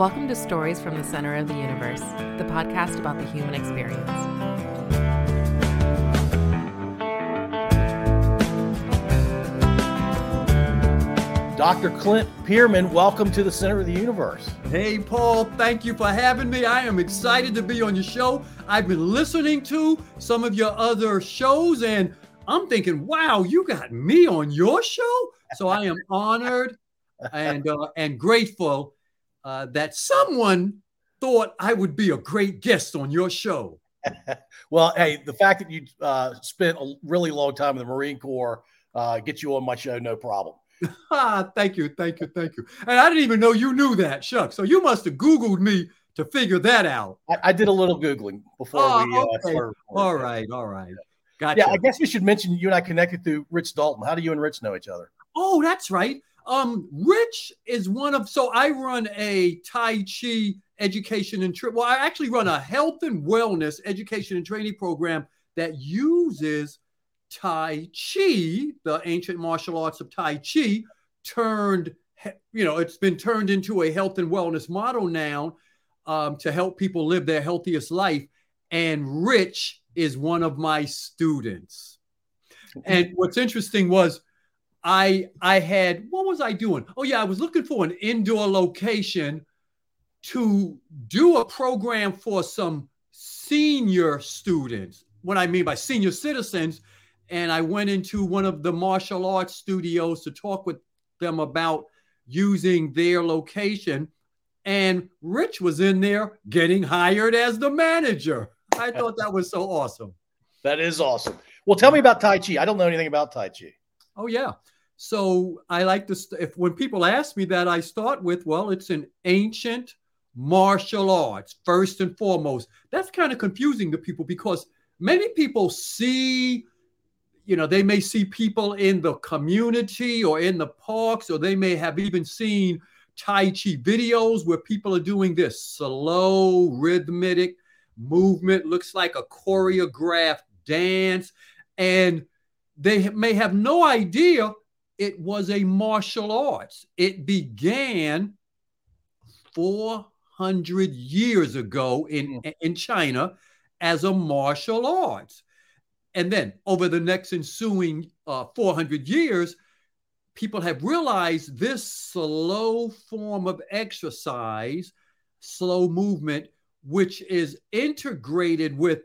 Welcome to Stories from the Center of the Universe, the podcast about the human experience. Dr. Clint Pearman, welcome to the Center of the Universe. Hey, Paul, thank you for having me. I am excited to be on your show. I've been listening to some of your other shows, and I'm thinking, wow, you got me on your show. So I am honored and uh, and grateful uh, that someone thought I would be a great guest on your show. well, hey, the fact that you uh, spent a really long time in the Marine Corps uh, gets you on my show, no problem. thank you, thank you, thank you. And I didn't even know you knew that, Chuck. So you must have Googled me to figure that out. I, I did a little Googling before oh, we uh, okay. started. All right, all right. Gotcha. Yeah, I guess we should mention you and I connected through Rich Dalton. How do you and Rich know each other? Oh, that's right. Um, Rich is one of so I run a Tai Chi education and tra- well, I actually run a health and wellness education and training program that uses Tai Chi, the ancient martial arts of Tai Chi, turned you know it's been turned into a health and wellness model now um, to help people live their healthiest life. And Rich is one of my students. And what's interesting was I I had what was I doing? Oh yeah, I was looking for an indoor location to do a program for some senior students. What I mean by senior citizens, and I went into one of the martial arts studios to talk with them about using their location. And Rich was in there getting hired as the manager. I thought that was so awesome. That is awesome. Well, tell me about Tai Chi. I don't know anything about Tai Chi. Oh yeah. So I like to st- if when people ask me that, I start with, well, it's an ancient martial arts first and foremost. That's kind of confusing to people because many people see, you know, they may see people in the community or in the parks, or they may have even seen Tai Chi videos where people are doing this slow, rhythmic movement, looks like a choreographed dance. And they may have no idea it was a martial arts. It began 400 years ago in, mm. in China as a martial arts. And then over the next ensuing uh, 400 years, people have realized this slow form of exercise, slow movement, which is integrated with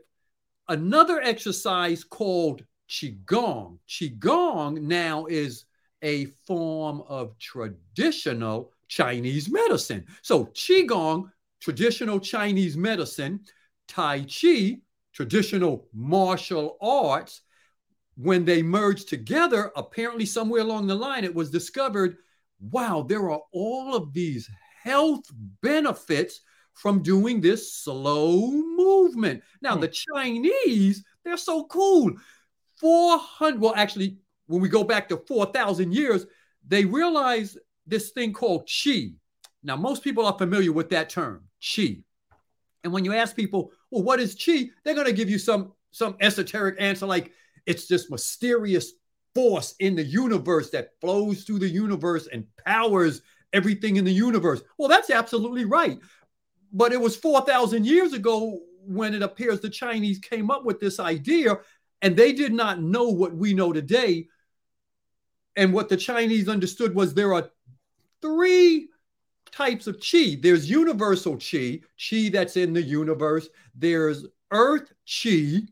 another exercise called Qigong. Qigong now is a form of traditional Chinese medicine. So, Qigong, traditional Chinese medicine, Tai Chi, traditional martial arts, when they merged together, apparently somewhere along the line, it was discovered wow, there are all of these health benefits from doing this slow movement. Now, hmm. the Chinese, they're so cool. 400, well, actually, when we go back to 4,000 years, they realized this thing called chi. Now, most people are familiar with that term, chi. And when you ask people, well, what is chi? They're going to give you some, some esoteric answer like it's this mysterious force in the universe that flows through the universe and powers everything in the universe. Well, that's absolutely right. But it was 4,000 years ago when it appears the Chinese came up with this idea, and they did not know what we know today and what the Chinese understood was there are three types of chi. There's universal chi, chi that's in the universe. There's earth chi.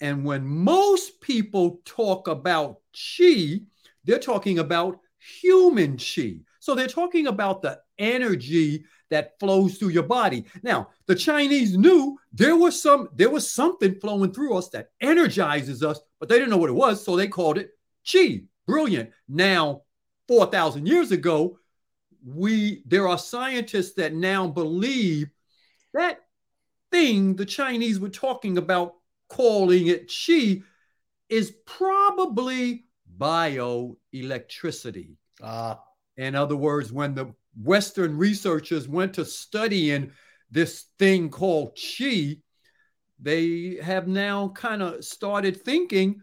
And when most people talk about chi, they're talking about human chi. So they're talking about the energy that flows through your body. Now, the Chinese knew there was some there was something flowing through us that energizes us, but they didn't know what it was, so they called it chi brilliant. Now, 4,000 years ago, we there are scientists that now believe that thing the Chinese were talking about, calling it chi, is probably bioelectricity. Uh, in other words, when the Western researchers went to studying this thing called chi, they have now kind of started thinking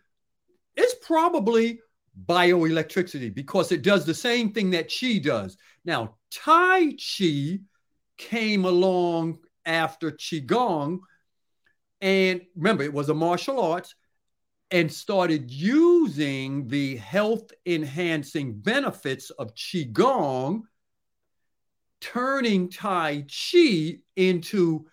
it's probably bioelectricity because it does the same thing that chi does. Now, Tai Chi came along after Qigong. And remember, it was a martial arts and started using the health enhancing benefits of Qigong, turning Tai Chi into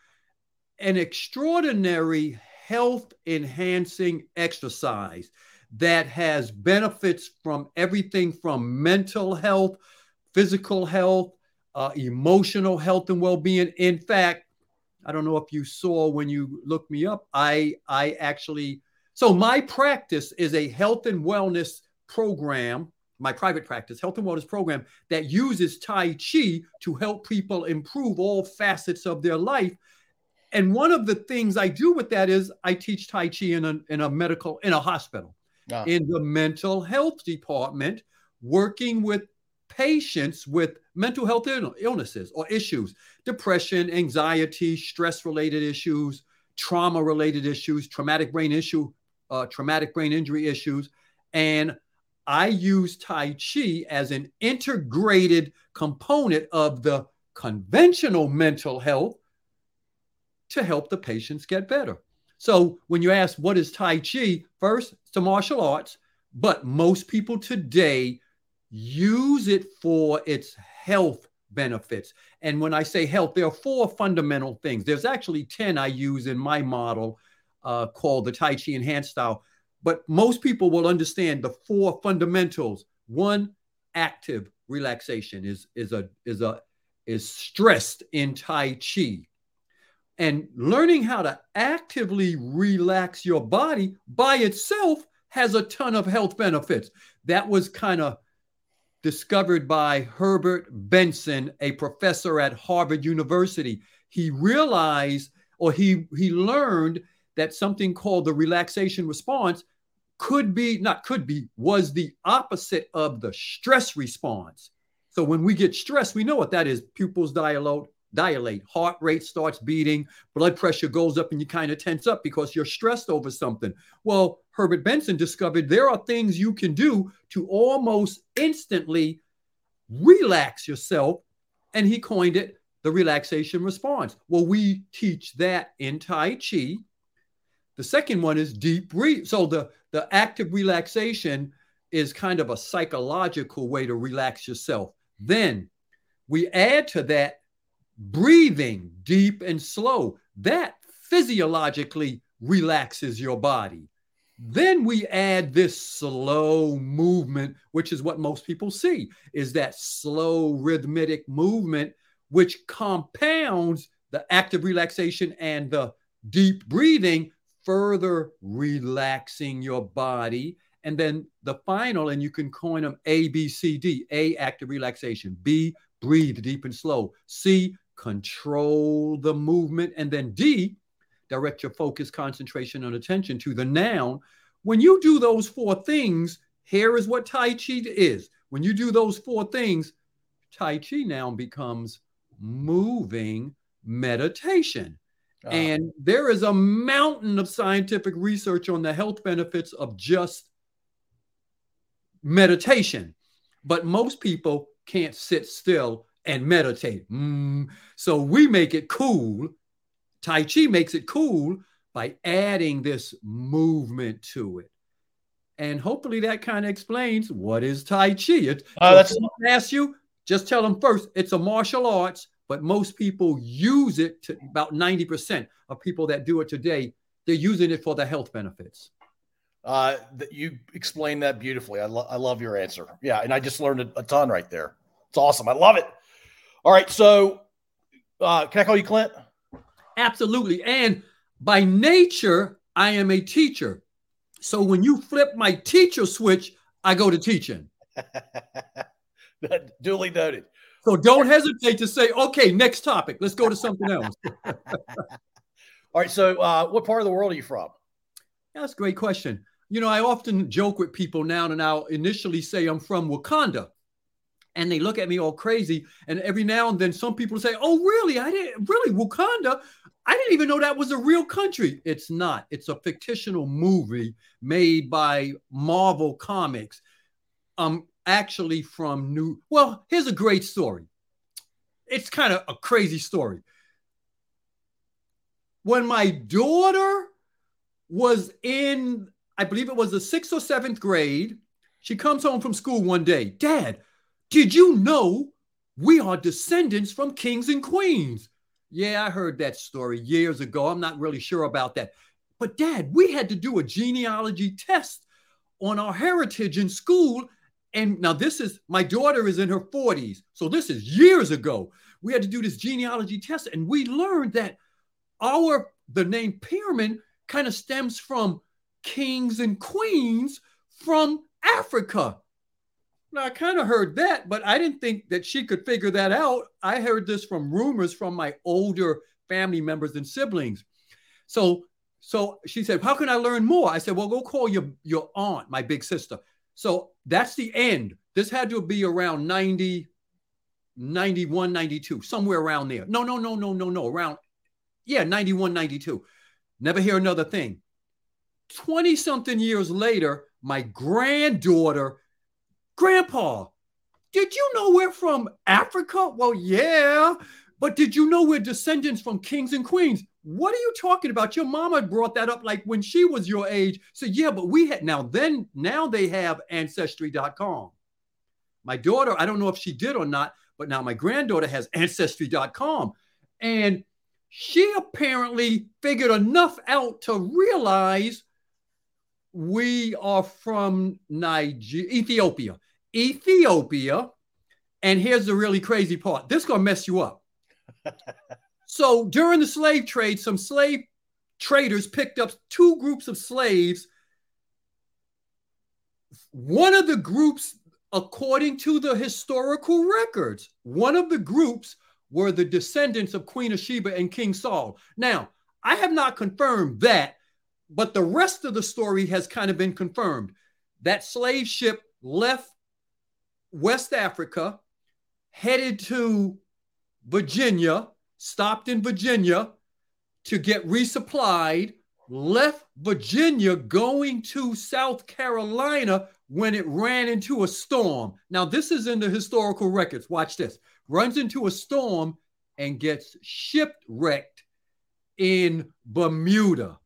an extraordinary health enhancing exercise that has benefits from everything from mental health, physical health, uh, emotional health and well-being. In fact, I don't know if you saw when you looked me up. I I actually so my practice is a health and wellness program. My private practice, health and wellness program that uses Tai Chi to help people improve all facets of their life. And one of the things I do with that is I teach Tai Chi in a, in a medical, in a hospital, ah. in the mental health department, working with patients with mental health illnesses or issues, depression, anxiety, stress related issues, trauma related issues, traumatic brain issue, uh, traumatic brain injury issues. And I use Tai Chi as an integrated component of the conventional mental health to help the patients get better. So when you ask what is Tai Chi, first, it's a martial arts, but most people today use it for its health benefits. And when I say health, there are four fundamental things. There's actually 10 I use in my model uh, called the Tai Chi Enhanced Style. But most people will understand the four fundamentals. One, active relaxation is, is a is a is stressed in Tai Chi. And learning how to actively relax your body by itself has a ton of health benefits. That was kind of discovered by Herbert Benson, a professor at Harvard University. He realized or he, he learned that something called the relaxation response could be, not could be, was the opposite of the stress response. So when we get stressed, we know what that is. Pupils dilate, dilate, heart rate starts beating, blood pressure goes up, and you kind of tense up because you're stressed over something. Well, Herbert Benson discovered there are things you can do to almost instantly relax yourself, and he coined it the relaxation response. Well, we teach that in Tai Chi. The second one is deep breath. So the, the active relaxation is kind of a psychological way to relax yourself. Then we add to that breathing deep and slow. That physiologically relaxes your body. Then we add this slow movement, which is what most people see, is that slow rhythmic movement, which compounds the active relaxation and the deep breathing, further relaxing your body. And then the final, and you can coin them A, B, C, D. A, active relaxation. B, breathe deep and slow. C, control the movement. And then D, direct your focus, concentration, and attention to the noun. When you do those four things, here is what Tai Chi is. When you do those four things, Tai Chi now becomes moving meditation. Uh, and there is a mountain of scientific research on the health benefits of just meditation. But most people can't sit still and meditate. Mm. So we make it cool. Tai Chi makes it cool by adding this movement to it. And hopefully that kind of explains what is Tai Chi. It, uh, so ask you, just tell them first, it's a martial arts, but most people use it to about 90% of people that do it today, they're using it for the health benefits. Uh, you explained that beautifully. I, lo- I love your answer. Yeah. And I just learned a, a ton right there. It's awesome. I love it. All right. So, uh, can I call you Clint? Absolutely. And by nature, I am a teacher. So when you flip my teacher switch, I go to teaching. Duly noted. So don't hesitate to say, okay, next topic. Let's go to something else. All right. So, uh, what part of the world are you from? That's a great question. You know, I often joke with people now, and I'll initially say I'm from Wakanda and they look at me all crazy. And every now and then, some people say, "Oh, really? I didn't really Wakanda. I didn't even know that was a real country." It's not. It's a fictional movie made by Marvel Comics. Um, actually from New. Well, here's a great story. it's kind of a crazy story. When my daughter was in, I believe it was the sixth or seventh grade, she comes home from school one day. Dad, did you know we are descendants from kings and queens? Yeah, I heard that story years ago. I'm not really sure about that. But dad, we had to do a genealogy test on our heritage in school. And now this is my daughter is in her 40s. So this is years ago. We had to do this genealogy test, and we learned that our the name Pearman kind of stems from kings and queens from Africa. Now I kind of heard that, but I didn't think that she could figure that out. I heard this from rumors from my older family members and siblings. So so she said, How can I learn more? I said, Well, go call your, your aunt, my big sister. So that's the end. This had to be around 90, 91, 92, somewhere around there. No, no, no, no, no, no. Around, yeah, 91, 92. Never hear another thing. 20 something years later, my granddaughter, Grandpa, did you know we're from Africa? Well, yeah. But did you know we're descendants from kings and queens? What are you talking about? Your mama brought that up like when she was your age. So yeah, but we had now then now they have ancestry.com. My daughter, I don't know if she did or not, but now my granddaughter has ancestry.com. And she apparently figured enough out to realize we are from Nigeria, Ethiopia. Ethiopia. And here's the really crazy part. This is gonna mess you up. So during the slave trade, some slave traders picked up two groups of slaves. One of the groups, according to the historical records, one of the groups were the descendants of Queen of Sheba and King Saul. Now, I have not confirmed that, but the rest of the story has kind of been confirmed. That slave ship left West Africa, headed to Virginia, stopped in Virginia to get resupplied, left Virginia going to South Carolina when it ran into a storm. Now, this is in the historical records. Watch this. Runs into a storm and gets shipwrecked in Bermuda.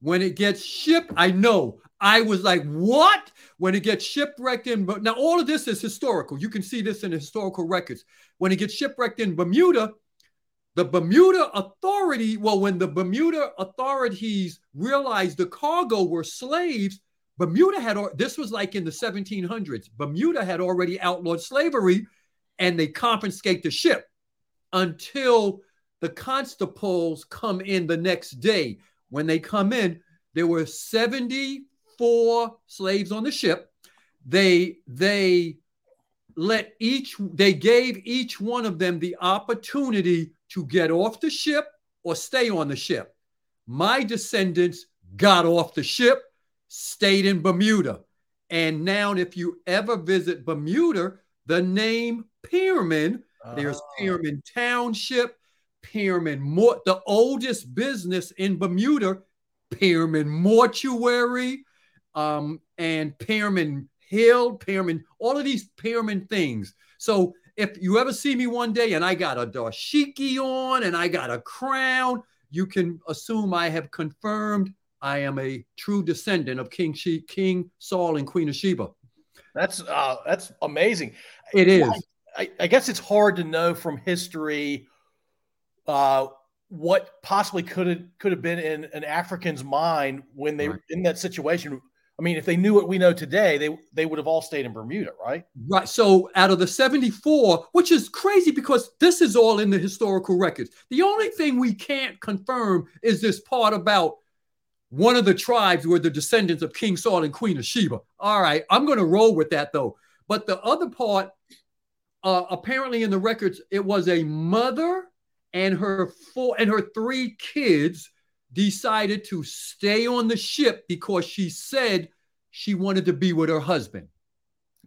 When it gets shipped, I know. I was like, what? When it gets shipwrecked in, but now all of this is historical. You can see this in historical records. When it gets shipwrecked in Bermuda, the Bermuda Authority, well, when the Bermuda authorities realized the cargo were slaves, Bermuda had, this was like in the 1700s, Bermuda had already outlawed slavery and they confiscate the ship until the constables come in the next day. When they come in, there were 74 slaves on the ship. They, they, let each they gave each one of them the opportunity to get off the ship or stay on the ship. My descendants got off the ship, stayed in Bermuda. And now, if you ever visit Bermuda, the name Pearman, uh-huh. there's ah. Pearman Township, Pearman, Mort, the oldest business in Bermuda, Pearman Mortuary, um, and Pearman Hill, Pearman, all of these Pearman things. So if you ever see me one day and I got a dashiki on and I got a crown, you can assume I have confirmed I am a true descendant of King she- King Saul and Queen of Sheba. That's uh, that's amazing. It is. I, I, guess it's hard to know from history uh, what possibly could have could have been in an African's mind when they right. were in that situation I mean, if they knew what we know today, they they would have all stayed in Bermuda, right? Right. So out of the 74, which is crazy because this is all in the historical records. The only thing we can't confirm is this part about one of the tribes were the descendants of King Saul and Queen of Sheba. All right, I'm going to roll with that though. But the other part, uh, apparently in the records, it was a mother and her four and her three kids decided to stay on the ship because she said she wanted to be with her husband.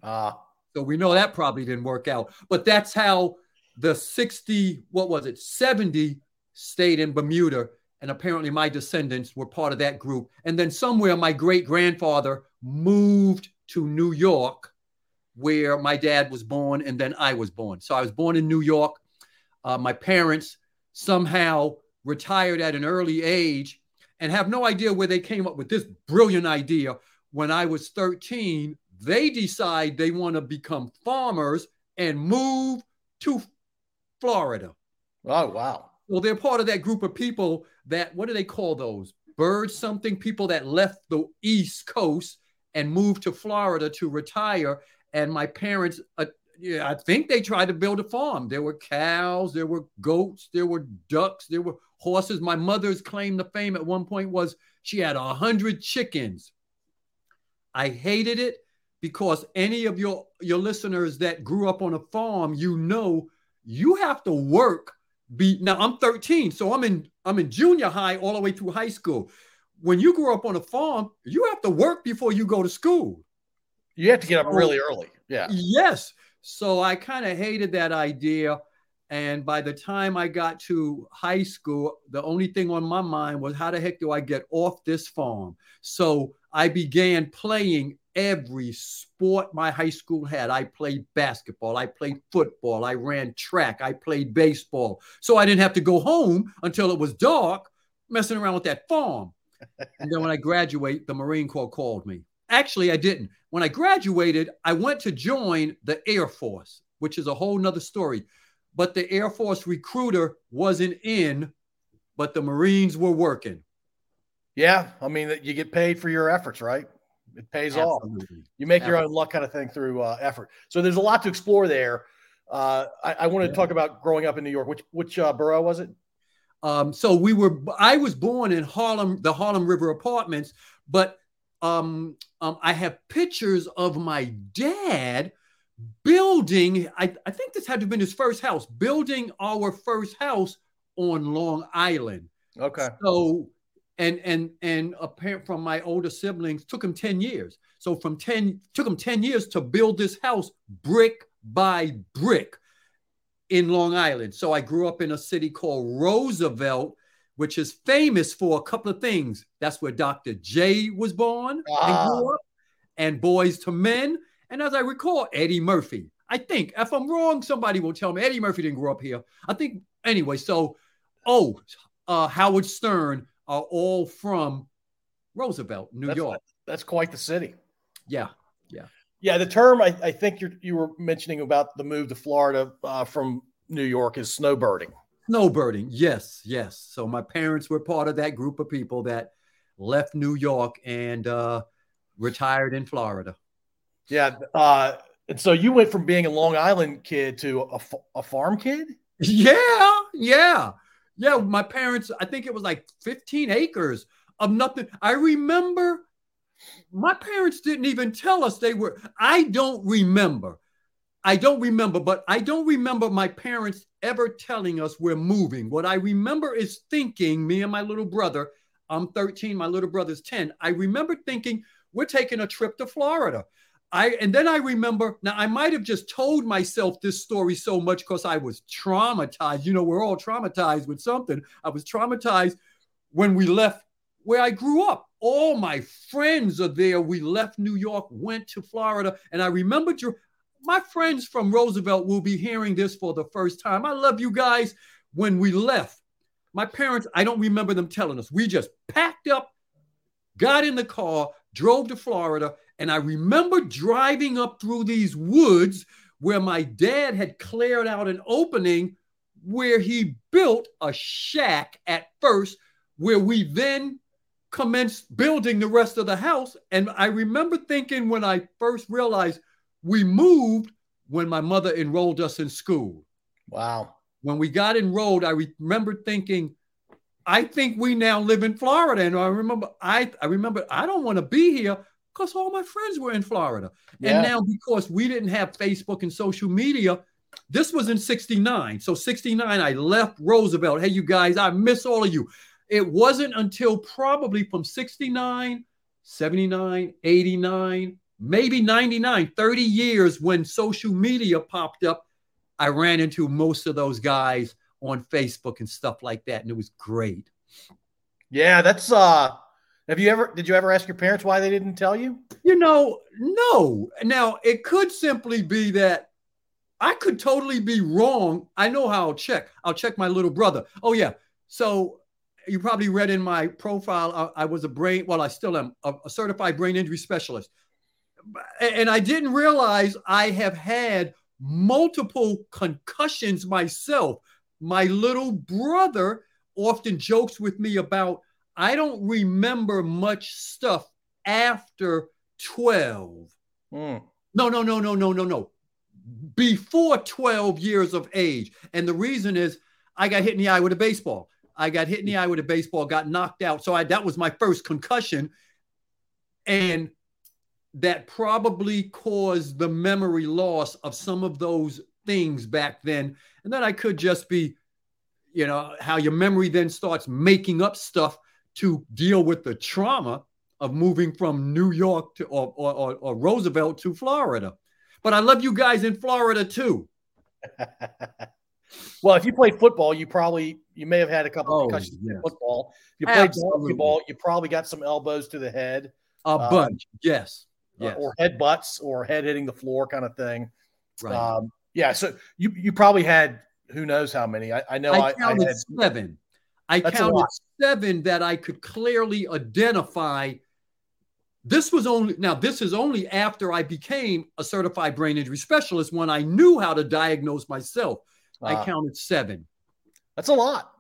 Ah. Uh, so we know that probably didn't work out. But that's how the 60, what was it, 70 stayed in Bermuda. And apparently my descendants were part of that group. And then somewhere my great grandfather moved to New York, where my dad was born and then I was born. So I was born in New York. Uh, my parents somehow retired at an early age and have no idea where they came up with this brilliant idea. When I was 13, they decide they want to become farmers and move to Florida. Oh, wow. Well, they're part of that group of people that, what do they call those? Bird something, people that left the East Coast and moved to Florida to retire. And my parents, uh, yeah, I think they tried to build a farm. There were cows, there were goats, there were ducks, there were horses. My mother's claim to fame at one point was she had a hundred chickens. I hated it because any of your your listeners that grew up on a farm, you know, you have to work. Be now I'm 13, so I'm in I'm in junior high all the way through high school. When you grew up on a farm, you have to work before you go to school. You have to get up really early. Yeah. Yes. So I kind of hated that idea. And by the time I got to high school, the only thing on my mind was how the heck do I get off this farm? So I began playing every sport my high school had. I played basketball, I played football, I ran track, I played baseball. So I didn't have to go home until it was dark messing around with that farm. and then when I graduate, the Marine Corps called me. Actually, I didn't. When I graduated, I went to join the Air Force, which is a whole nother story. But the Air Force recruiter wasn't in, but the Marines were working. Yeah. I mean, you get paid for your efforts, right? It pays Absolutely. off. You make Absolutely. your own luck kind of thing through uh, effort. So there's a lot to explore there. Uh, I, I want to yeah. talk about growing up in New York. Which which uh, borough was it? Um, so we were. I was born in Harlem, the Harlem River Apartments, but um, um, I have pictures of my dad building. I, I think this had to have been his first house, building our first house on Long Island. Okay. So and and and a parent from my older siblings took him 10 years so from 10 took him 10 years to build this house brick by brick in long island so i grew up in a city called roosevelt which is famous for a couple of things that's where dr j was born ah. and grew up and Boyz II Men and as i recall eddie murphy i think if i'm wrong somebody will tell me eddie murphy didn't grow up here i think anyway so oh uh, howard stern are all from Roosevelt, New that's, York. That's quite the city. Yeah, yeah, yeah. The term I, I think you you were mentioning about the move to Florida uh, from New York is snowbirding. Snowbirding, yes, yes. So my parents were part of that group of people that left New York and uh, retired in Florida. Yeah, uh, and so you went from being a Long Island kid to a, a farm kid. Yeah, yeah. Yeah, my parents, I think it was like 15 acres of nothing. I remember my parents didn't even tell us they were. I don't remember. I don't remember, but I don't remember my parents ever telling us we're moving. What I remember is thinking, me and my little brother, I'm 13, my little brother's 10. I remember thinking, we're taking a trip to Florida. I and then I remember now I might have just told myself this story so much because I was traumatized. You know, we're all traumatized with something. I was traumatized when we left where I grew up. All my friends are there. We left New York, went to Florida, and I remember my friends from Roosevelt will be hearing this for the first time. I love you guys. When we left, my parents, I don't remember them telling us. We just packed up, got in the car, drove to Florida, and I remember driving up through these woods where my dad had cleared out an opening where he built a shack at first, where we then commenced building the rest of the house. And I remember thinking when I first realized we moved when my mother enrolled us in school. Wow. When we got enrolled, I remember thinking, I think we now live in Florida. And I remember I, I remember I don't want to be here because all my friends were in Florida. Yeah. And now because we didn't have Facebook and social media, this was in 69. So 69, I left Roosevelt. Hey, you guys, I miss all of you. It wasn't until probably from 69, 79, 89, maybe 99, 30 years when social media popped up. I ran into most of those guys on Facebook and stuff like that. And it was great. Yeah, that's uh have you ever did you ever ask your parents why they didn't tell you? You know, no. Now it could simply be that I could totally be wrong. I know how I'll check. I'll check my little brother. Oh, yeah. So you probably read in my profile, I, I was a brain, well, I still am a, a certified brain injury specialist. And I didn't realize I have had multiple concussions myself. My little brother often jokes with me about I don't remember much stuff after 12. Mm. No, no, no, no, no, no, no. Before 12 years of age. And the reason is I got hit in the eye with a baseball. I got hit in the eye with a baseball, got knocked out. So I, that was my first concussion. And that probably caused the memory loss of some of those things back then. And then I could just be, you know, how your memory then starts making up stuff to deal with the trauma of moving from New York to or, or, or Roosevelt to Florida. But I love you guys in Florida too. well, if you played football, you probably you may have had a couple oh, concussions yes. in football. If you played basketball, you probably got some elbows to the head. A um, bunch, yes. Yes. Or, or head butts or head hitting the floor kind of thing. Right. Um, yeah. So you you probably had who knows how many. I, I know I, I counted I had, seven. I counted seven that I could clearly identify. This was only now, this is only after I became a certified brain injury specialist when I knew how to diagnose myself. I counted seven. That's a lot.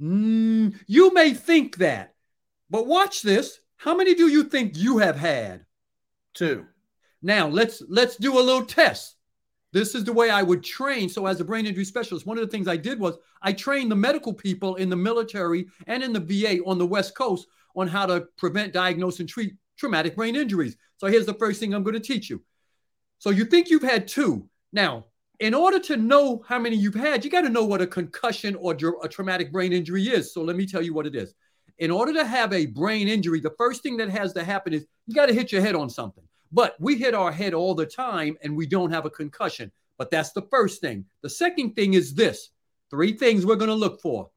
Mm, you may think that, but watch this. How many do you think you have had? Two. Now let's let's do a little test. This is the way I would train. So, as a brain injury specialist, one of the things I did was I trained the medical people in the military and in the VA on the West Coast on how to prevent, diagnose, and treat traumatic brain injuries. So, here's the first thing I'm going to teach you. So, you think you've had two. Now, in order to know how many you've had, you got to know what a concussion or a traumatic brain injury is. So, let me tell you what it is. In order to have a brain injury, the first thing that has to happen is you got to hit your head on something. But we hit our head all the time and we don't have a concussion. But that's the first thing. The second thing is this three things we're going to look for.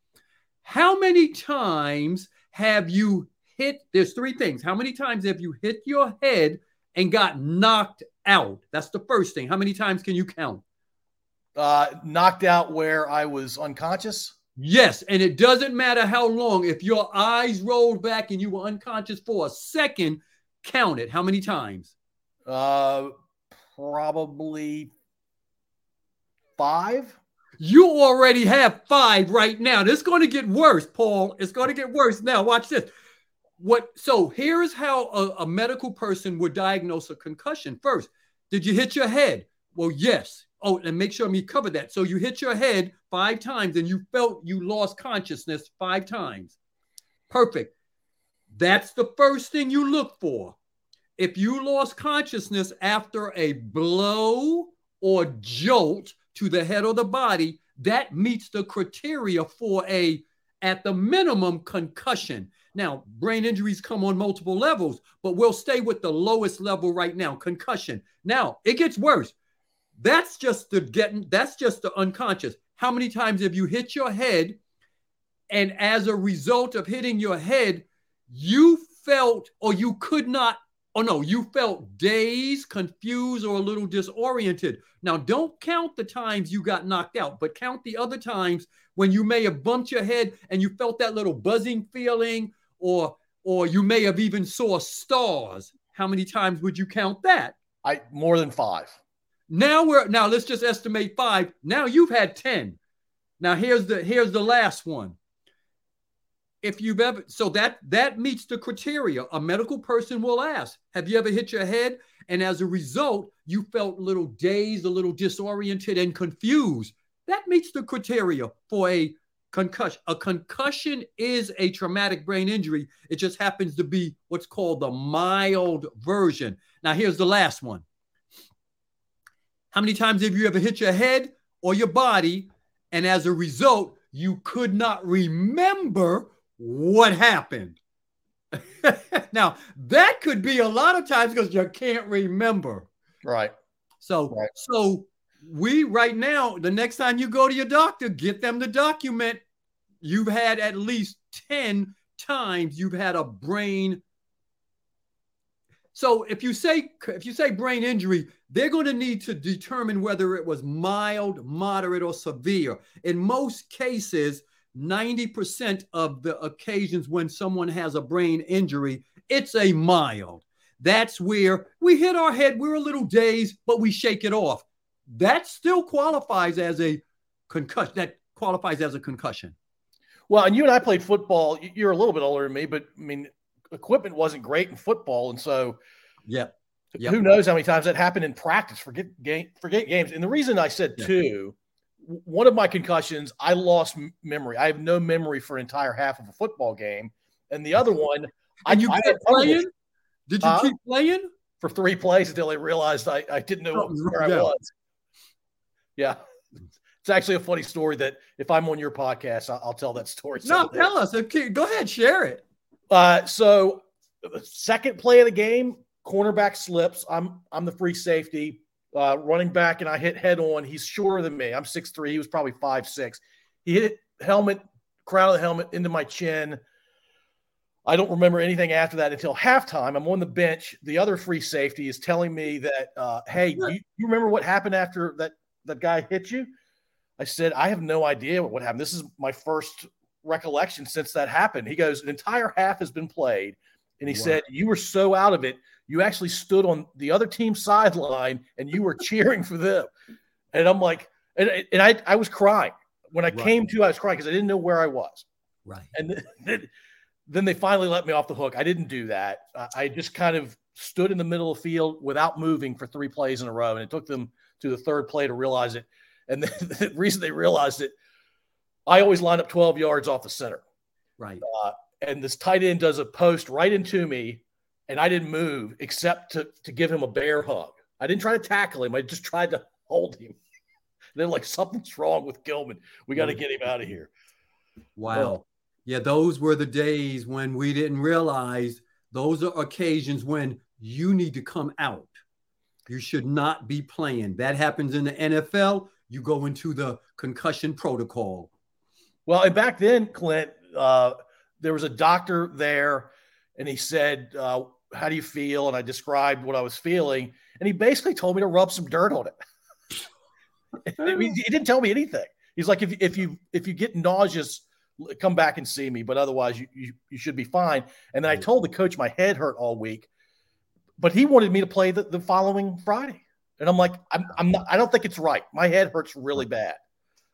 How many times have you hit? There's three things. How many times have you hit your head and got knocked out? That's the first thing. How many times can you count? Uh, knocked out where I was unconscious. Yes, and it doesn't matter how long. If your eyes rolled back and you were unconscious for a second, count it. How many times? Uh, probably five. You already have five right now. This is going to get worse, Paul. It's going to get worse. Now, watch this. What? So here's how a, a medical person would diagnose a concussion. First, did you hit your head? Well, yes. Oh, and make sure me cover that. So you hit your head five times and you felt you lost consciousness five times. Perfect. That's the first thing you look for if you lost consciousness after a blow or jolt to the head or the body, that meets the criteria for a, at the minimum, concussion. Now, brain injuries come on multiple levels, but we'll stay with the lowest level right now concussion. Now, it gets worse. That's just the getting, that's just the unconscious. How many times have you hit your head? And as a result of hitting your head, you felt or you could not Oh no, you felt dazed, confused, or a little disoriented. Now, don't count the times you got knocked out, but count the other times when you may have bumped your head and you felt that little buzzing feeling, or or you may have even saw stars. How many times would you count that? I more than five. Now we're now let's just estimate five. Now you've had 10. Now here's the here's the last one. If you've ever so that that meets the criteria a medical person will ask. Have you ever hit your head? And as a result you felt a little dazed a little disoriented and confused. That meets the criteria for a concussion. A concussion is a traumatic brain injury. It just happens to be what's called the mild version. Now here's the last one how many times have you ever hit your head or your body and as a result you could not remember what happened. now, that could be a lot of times because you can't remember. Right. So, right. so we right now, the next time you go to your doctor, get them to document you've had at least 10 times you've had a brain So if you say if you say brain injury, they're going to need to determine whether it was mild, moderate, or severe. In most cases, 90% of the occasions when someone has a brain injury, it's a mild. That's where we hit our head, we're a little dazed, but we shake it off. That still qualifies as a concussion. That qualifies as a concussion. Well, and you and I played football. You're a little bit older than me, but I mean, equipment wasn't great in football, and so yeah, yep. who knows how many times that happened in practice? Forget game, forget games. And the reason I said yeah. two, one of my concussions, I lost memory. I have no memory for an entire half of a football game, and the other one, and you kept playing. Did you uh, keep playing for three plays until I realized I, I didn't know where I was? Yeah. It's actually a funny story that if I'm on your podcast, I'll, I'll tell that story. No, tell us. Okay, go ahead, share it. Uh, so second play of the game, cornerback slips. I'm I'm the free safety, uh, running back, and I hit head on. He's shorter than me. I'm six three. He was probably five six. He hit helmet, crown of the helmet into my chin. I don't remember anything after that until halftime. I'm on the bench. The other free safety is telling me that, uh, "Hey, you, you remember what happened after that that guy hit you?" I said, "I have no idea what happened. This is my first recollection since that happened." He goes, "An entire half has been played." And he wow. said, You were so out of it, you actually stood on the other team's sideline and you were cheering for them. And I'm like, and, and I, I was crying. When I right. came to, I was crying because I didn't know where I was. Right. And then, then they finally let me off the hook. I didn't do that. I just kind of stood in the middle of the field without moving for three plays in a row. And it took them to the third play to realize it. And the, the reason they realized it, I always line up 12 yards off the center. Right. Uh, and this tight end does a post right into me, and I didn't move except to to give him a bear hug. I didn't try to tackle him. I just tried to hold him. then like something's wrong with Gilman. We got to get him out of here. Wow. yeah, those were the days when we didn't realize those are occasions when you need to come out. You should not be playing. That happens in the NFL. You go into the concussion protocol. Well, and back then, Clint, uh, there was a doctor there and he said, uh, How do you feel? And I described what I was feeling. And he basically told me to rub some dirt on it. I mean, he didn't tell me anything. He's like, if, if you if you get nauseous, come back and see me. But otherwise, you, you, you should be fine. And then I told the coach my head hurt all week, but he wanted me to play the, the following Friday. And I'm like, I'm, I'm not, I don't think it's right. My head hurts really bad.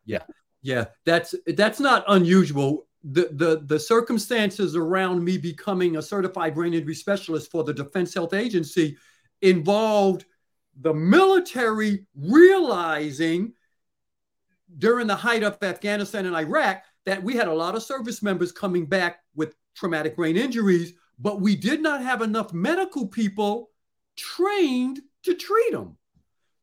Yeah. Yeah. That's, that's not unusual the, the, the circumstances around me becoming a certified brain injury specialist for the Defense Health Agency involved the military realizing during the height of Afghanistan and Iraq that we had a lot of service members coming back with traumatic brain injuries, but we did not have enough medical people trained to treat them.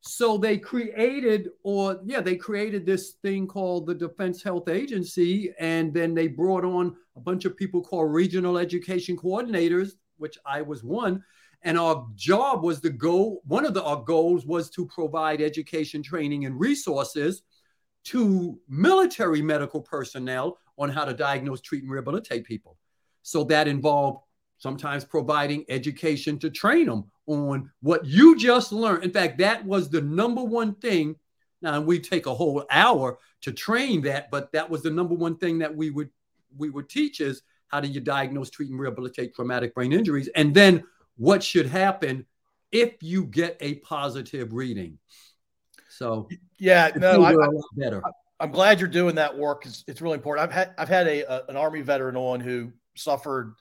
So they created, or yeah, they created this thing called the Defense Health Agency, and then they brought on a bunch of people called regional education coordinators, which I was one. And our job was to go, one of the, our goals was to provide education, training, and resources to military medical personnel on how to diagnose, treat, and rehabilitate people. So that involved sometimes providing education to train them on what you just learned. In fact, that was the number one thing. Now we take a whole hour to train that, but that was the number one thing that we would we would teach is how do you diagnose, treat, and rehabilitate traumatic brain injuries, and then what should happen if you get a positive reading. So yeah, no, I, better. I, am glad you're doing that work. It's, it's really important. I've had I've had a, a an army veteran on who suffered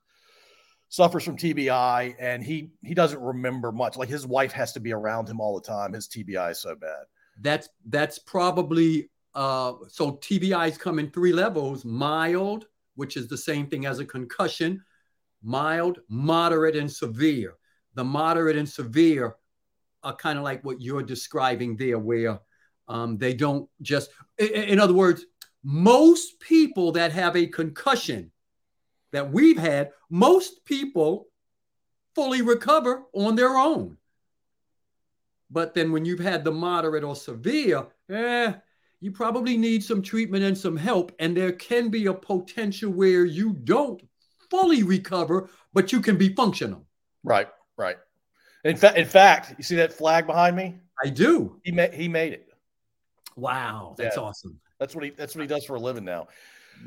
suffers from TBI and he he doesn't remember much. Like his wife has to be around him all the time. His TBI is so bad. That's that's probably uh so TBIs come in three levels: mild, which is the same thing as a concussion, mild, moderate, and severe. The moderate and severe are kind of like what you're describing there, where um, they don't just, in, in other words, most people that have a concussion that we've had, most people fully recover on their own. But then when you've had the moderate or severe, eh, you probably need some treatment and some help. And there can be a potential where you don't fully recover, but you can be functional. Right, right. In fact, in fact, you see that flag behind me? I do. He made he made it. Wow, that's Yeah. awesome. That's what he that's what he does for a living now.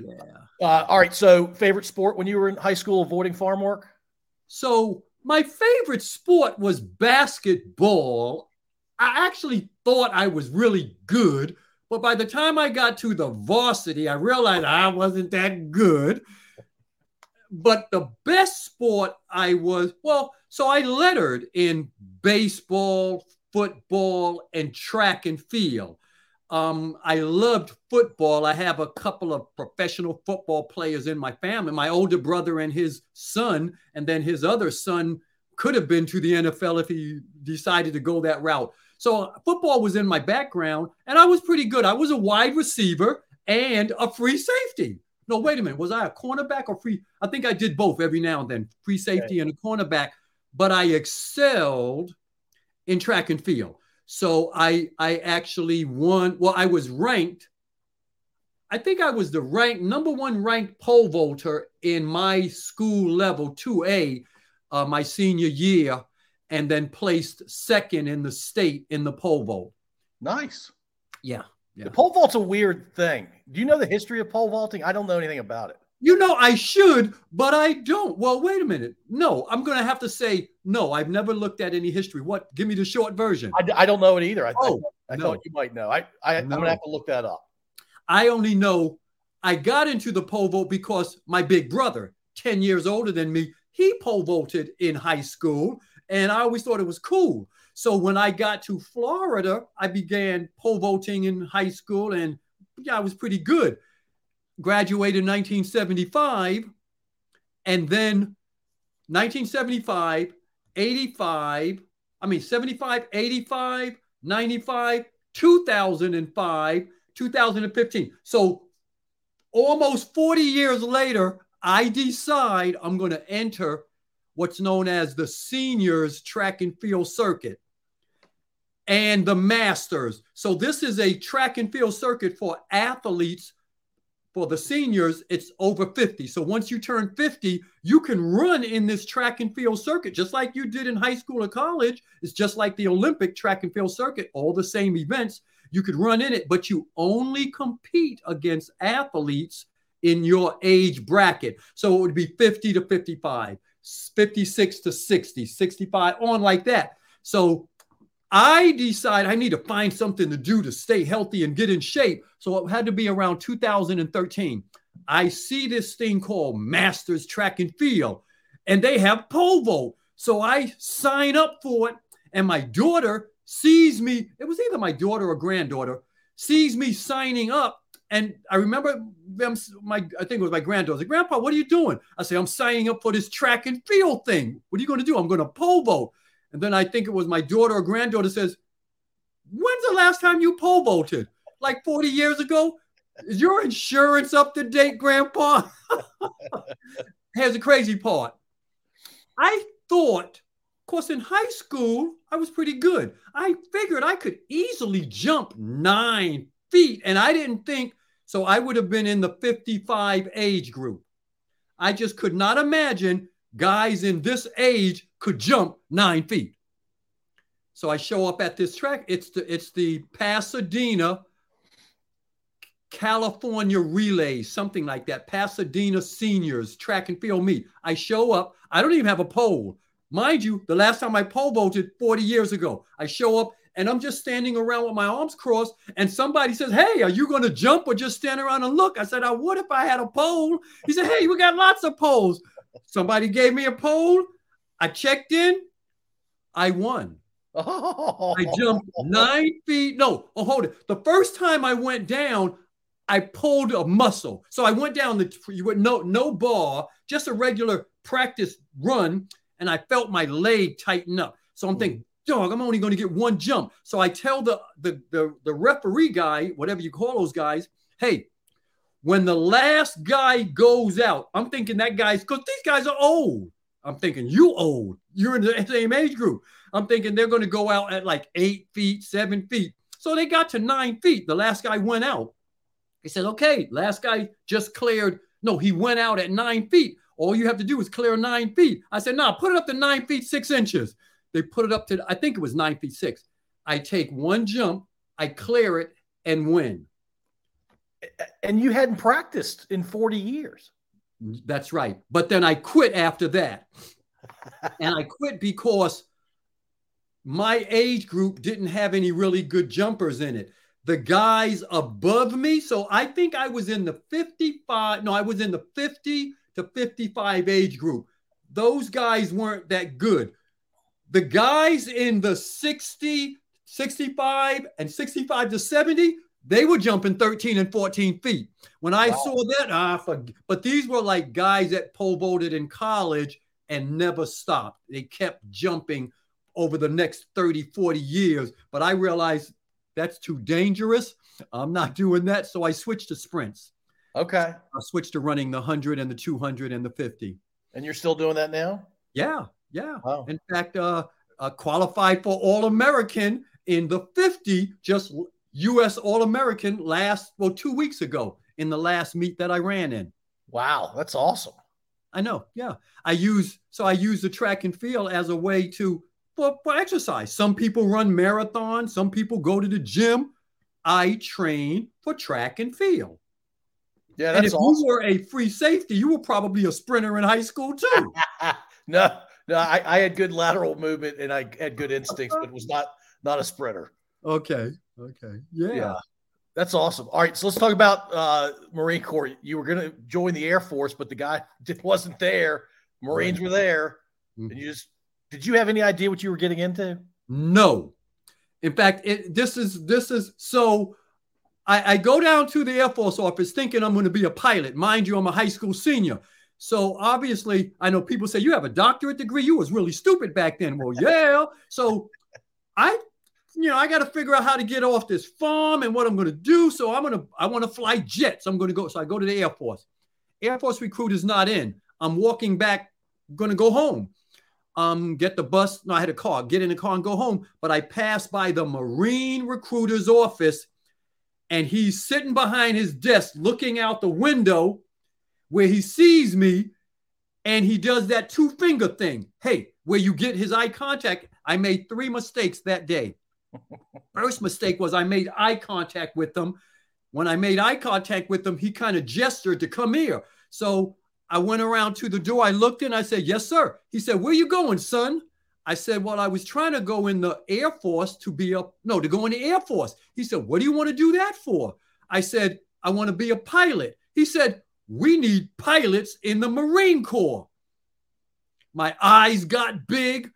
Yeah. Uh, all right. So, favorite sport when you were in high school, avoiding farm work? So my favorite sport was basketball. I actually thought I was really good, but by the time I got to the varsity, I realized I wasn't that good. But the best sport I was, well, so I lettered in baseball, football, and track and field. Um, I loved football. I have a couple of professional football players in my family. My older brother and his son, and then his other son could have been to the NFL if he decided to go that route. So football was in my background, and I was pretty good. I was a wide receiver and a free safety. No, wait a minute. Was I a cornerback or free? I think I did both every now and then, free safety and a cornerback. But I excelled in track and field. So I I actually won. Well, I was ranked. I think I was the rank number one ranked pole vaulter in my school level 2A uh, my senior year, and then placed second in the state in the pole vault. Nice. Yeah. Yeah. The pole vault's a weird thing. Do you know the history of pole vaulting? I don't know anything about it. You know, I should, but I don't. Well, wait a minute. No, I'm going to have to say no. I've never looked at any history. What? Give me the short version. I, I don't know it either. I, Oh, I, I no. thought you might know. I, I I'm gonna have to look that up. I only know I got into the pole vault because my big brother, 10 years older than me, he pole vaulted in high school. And I always thought it was cool. So when I got to Florida, I began pole vaulting in high school and yeah, I was pretty good. Graduated in 1975. And then 1975, 85, I mean 75, 85, 95, 2005, 2015. So almost 40 years later, I decide I'm going to enter what's known as the seniors track and field circuit and the masters. So this is a track and field circuit for athletes. For the seniors, it's over 50. So once you turn 50, you can run in this track and field circuit just like you did in high school or college. It's just like the Olympic track and field circuit, all the same events. You could run in it, but you only compete against athletes in your age bracket. So it would be 50 to 55, 56 to 60, 65, on like that. So I decide I need to find something to do to stay healthy and get in shape. So it had to be around 2013. I see this thing called Masters Track and Field, and they have pole vault. So I sign up for it, and my daughter sees me. It was either my daughter or granddaughter sees me signing up. And I remember them, my I think it was my granddaughter. Grandpa, what are you doing? I say, I'm signing up for this track and field thing. What are you going to do? I'm going to pole. And then I think it was my daughter or granddaughter says, When's the last time you pole vaulted? Like 40 years ago? Is your insurance up to date, Grandpa? Here's the crazy part. I thought, of course, in high school, I was pretty good. I figured I could easily jump nine feet, and I didn't think so. I would have been in the 55 age group. I just could not imagine guys in this age could jump nine feet. So I show up at this track. It's the it's the Pasadena, California relay, something like that. Pasadena seniors track and field meet. I show up. I don't even have a pole. Mind you, the last time I pole vaulted 40 years ago, I show up and I'm just standing around with my arms crossed, and somebody says, Hey, are you going to jump or just stand around and look? I said, I would if I had a pole. He said, Hey, we got lots of poles. Somebody gave me a pole. I checked in. I won. Oh, I jumped nine feet. No, oh, hold it. The first time I went down, I pulled a muscle. So I went down the you went no no bar, just a regular practice run, and I felt my leg tighten up. So I'm hmm. thinking, dog, I'm only going to get one jump. So I tell the the the, the referee guy, whatever you call those guys, hey, when the last guy goes out, I'm thinking that guy's because these guys are old. I'm thinking you old. You're in the same age group. I'm thinking they're going to go out at like eight feet, seven feet. So they got to nine feet. The last guy went out. He said, okay, last guy just cleared. No, he went out at nine feet. All you have to do is clear nine feet. I said, nah, put it up to nine feet, six inches. They put it up to, I think it was nine feet six. I take one jump, I clear it, and win. And you hadn't practiced in 40 years. That's right. But then I quit after that. and I quit because my age group didn't have any really good jumpers in it. The guys above me, so I think I was in the 55, no, I was in the 50 to 55 age group. Those guys weren't that good. The guys in the 60, 65, and 65 to 70, they were jumping 13 and 14 feet. When I wow. saw that, ah, forget. but these were like guys that pole vaulted in college and never stopped. They kept jumping over the next 30, 40 years. But I realized that's too dangerous. I'm not doing that. So I switched to sprints. Okay. I switched to running the 100 and the 200 and the 50. And you're still doing that now? Yeah. Yeah. Wow. In fact, uh, uh, qualified for All American in the 50, just U.S. All American last, well, two weeks ago in the last meet that I ran in. Wow. That's awesome. I know. Yeah. I use, so I use the track and field as a way to, for, for exercise. Some people run marathons, some people go to the gym. I train for track and field. Yeah, that's and if awesome. you were a free safety, you were probably a sprinter in high school too. no, no, I, I, had good lateral movement and I had good instincts, but was not not a sprinter. Okay, okay, yeah. yeah. That's awesome. All right, so let's talk about uh, Marine Corps. You were going to join the Air Force, but the guy wasn't there. Marines were there, mm-hmm. and you just did you have any idea what you were getting into? No. In fact, it, this is this is so I, I go down to the Air Force office thinking I'm going to be a pilot. Mind you, I'm a high school senior. So obviously, I know people say you have a doctorate degree. You was really stupid back then. Well, yeah. So I, you know, I got to figure out how to get off this farm and what I'm going to do. So I'm going to, I want to fly jets. I'm going to go. So I go to the Air Force. Air Force recruit is not in. I'm walking back, going to go home. Um, get the bus. No, I had a car. Get in the car and go home. But I passed by the Marine recruiter's office and he's sitting behind his desk looking out the window where he sees me and he does that two finger thing. Hey, where you get his eye contact. I made three mistakes that day. First mistake was I made eye contact with them. When I made eye contact with them, he kind of gestured to come here. So I went around to the door. I looked in. I said, Yes, sir. He said, Where you going, son? I said, Well, I was trying to go in the Air Force to be a no, to go in the Air Force. He said, What do you want to do that for? I said, I want to be a pilot. He said, We need pilots in the Marine Corps. My eyes got big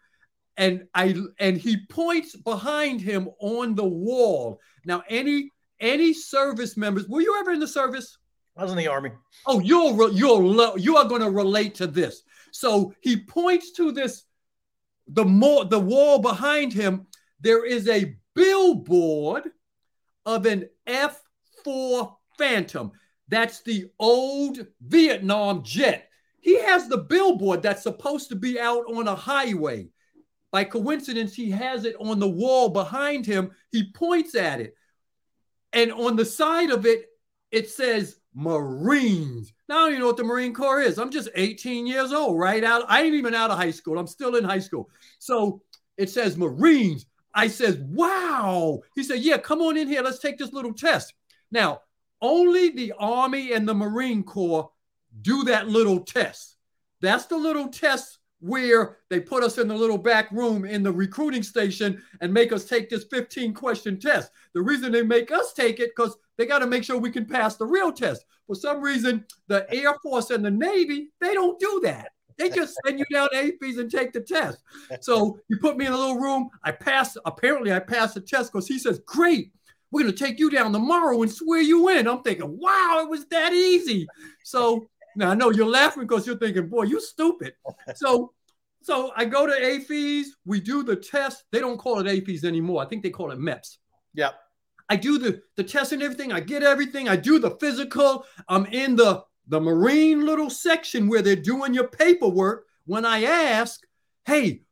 and I and he points behind him on the wall. Now, any any service members, were you ever in the service? I was in the army. Oh, you'll you'll you are going to relate to this. So he points to this the more the wall behind him, there is a billboard of an F4 Phantom. That's the old Vietnam jet. He has the billboard that's supposed to be out on a highway. By coincidence, he has it on the wall behind him. He points at it. And on the side of it, it says Marines. Now, I don't even know what the Marine Corps is. I'm just 18 years old, right out. I ain't even out of high school. I'm still in high school. So it says Marines. I says, wow. He said, yeah, come on in here. Let's take this little test. Now, only the Army and the Marine Corps do that little test. That's the little test where they put us in the little back room in the recruiting station and make us take this 15 question test. The reason they make us take it because they got to make sure we can pass the real test. For some reason, the Air Force and the Navy, they don't do that. They just send you down AFEES and take the test. So you put me in a little room. I passed, apparently I passed the test because he says, great, we're going to take you down tomorrow and swear you in. I'm thinking, wow, it was that easy. So now I know you're laughing because you're thinking, boy, you stupid. So so I go to AFEES, we do the test. They don't call it AFEES anymore. I think they call it MEPS. Yep. I do the, the test and everything. I get everything. I do the physical. I'm in the, the Marine little section where they're doing your paperwork. When I ask, hey,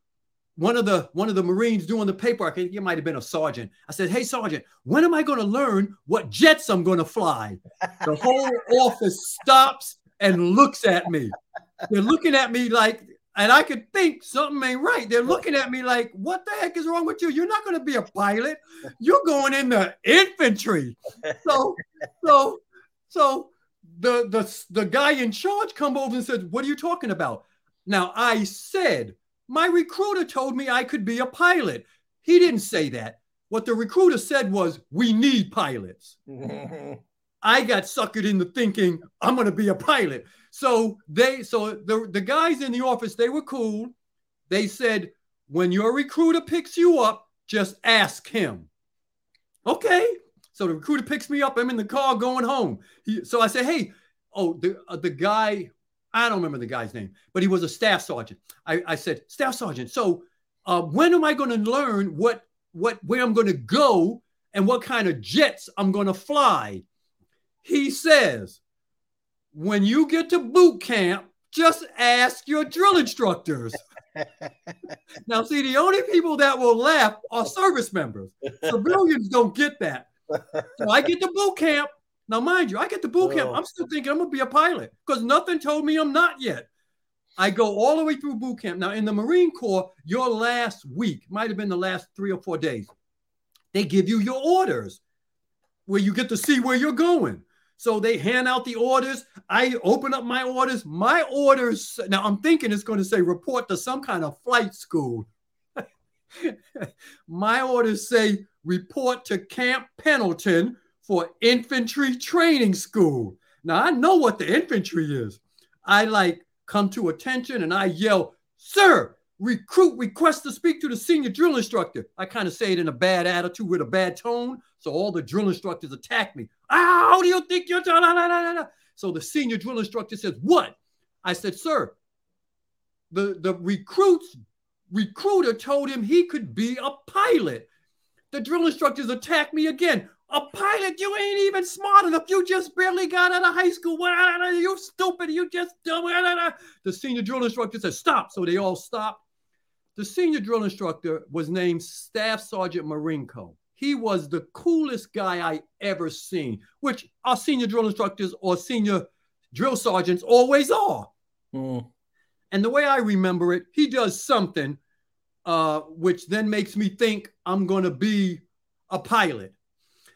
one of the one of the Marines doing the paperwork, I think it might have been a sergeant. I said, Hey, sergeant, when am I going to learn what jets I'm going to fly? The whole office stops and looks at me. They're looking at me like and I could think something ain't right. They're looking at me like, what the heck is wrong with you? You're not going to be a pilot. You're going in the infantry. So, so, so the, the, the guy in charge come over and said, what are you talking about? Now I said, my recruiter told me I could be a pilot. He didn't say that. What the recruiter said was, we need pilots. I got suckered into thinking I'm going to be a pilot. So they, so the, the guys in the office, they were cool. They said, when your recruiter picks you up, just ask him. Okay. So the recruiter picks me up. I'm in the car going home. He, so I said, hey, oh, the, uh, the guy, I don't remember the guy's name, but he was a staff sergeant. I, I said, staff sergeant. So uh, when am I going to learn what, what, where I'm going to go and what kind of jets I'm going to fly? He says, when you get to boot camp, just ask your drill instructors. now, see, the only people that will laugh are service members. Civilians don't get that. So I get to boot camp. Now, mind you, I get to boot camp. Oh. I'm still thinking I'm going to be a pilot because nothing told me I'm not yet. I go all the way through boot camp. Now, in the Marine Corps, your last week might have been the last three or four days. They give you your orders where you get to see where you're going. So they hand out the orders. I open up my orders. My orders, now I'm thinking it's going to say report to some kind of flight school. my orders say report to Camp Pendleton for infantry training school. Now I know what the infantry is. I like come to attention and I yell, Sir, recruit requests to speak to the senior drill instructor. I kind of say it in a bad attitude with a bad tone. So all the drill instructors attack me. How do you think you're doing? So the senior drill instructor says, What? I said, Sir, the, the recruits recruiter told him he could be a pilot. The drill instructors attack me again. A pilot? You ain't even smart enough. You just barely got out of high school. You stupid. You just dumb. The senior drill instructor said, Stop. So they all stopped. The senior drill instructor was named Staff Sergeant Marinko. He was the coolest guy I ever seen, which our senior drill instructors or senior drill sergeants always are. Mm. And the way I remember it, he does something uh, which then makes me think I'm going to be a pilot.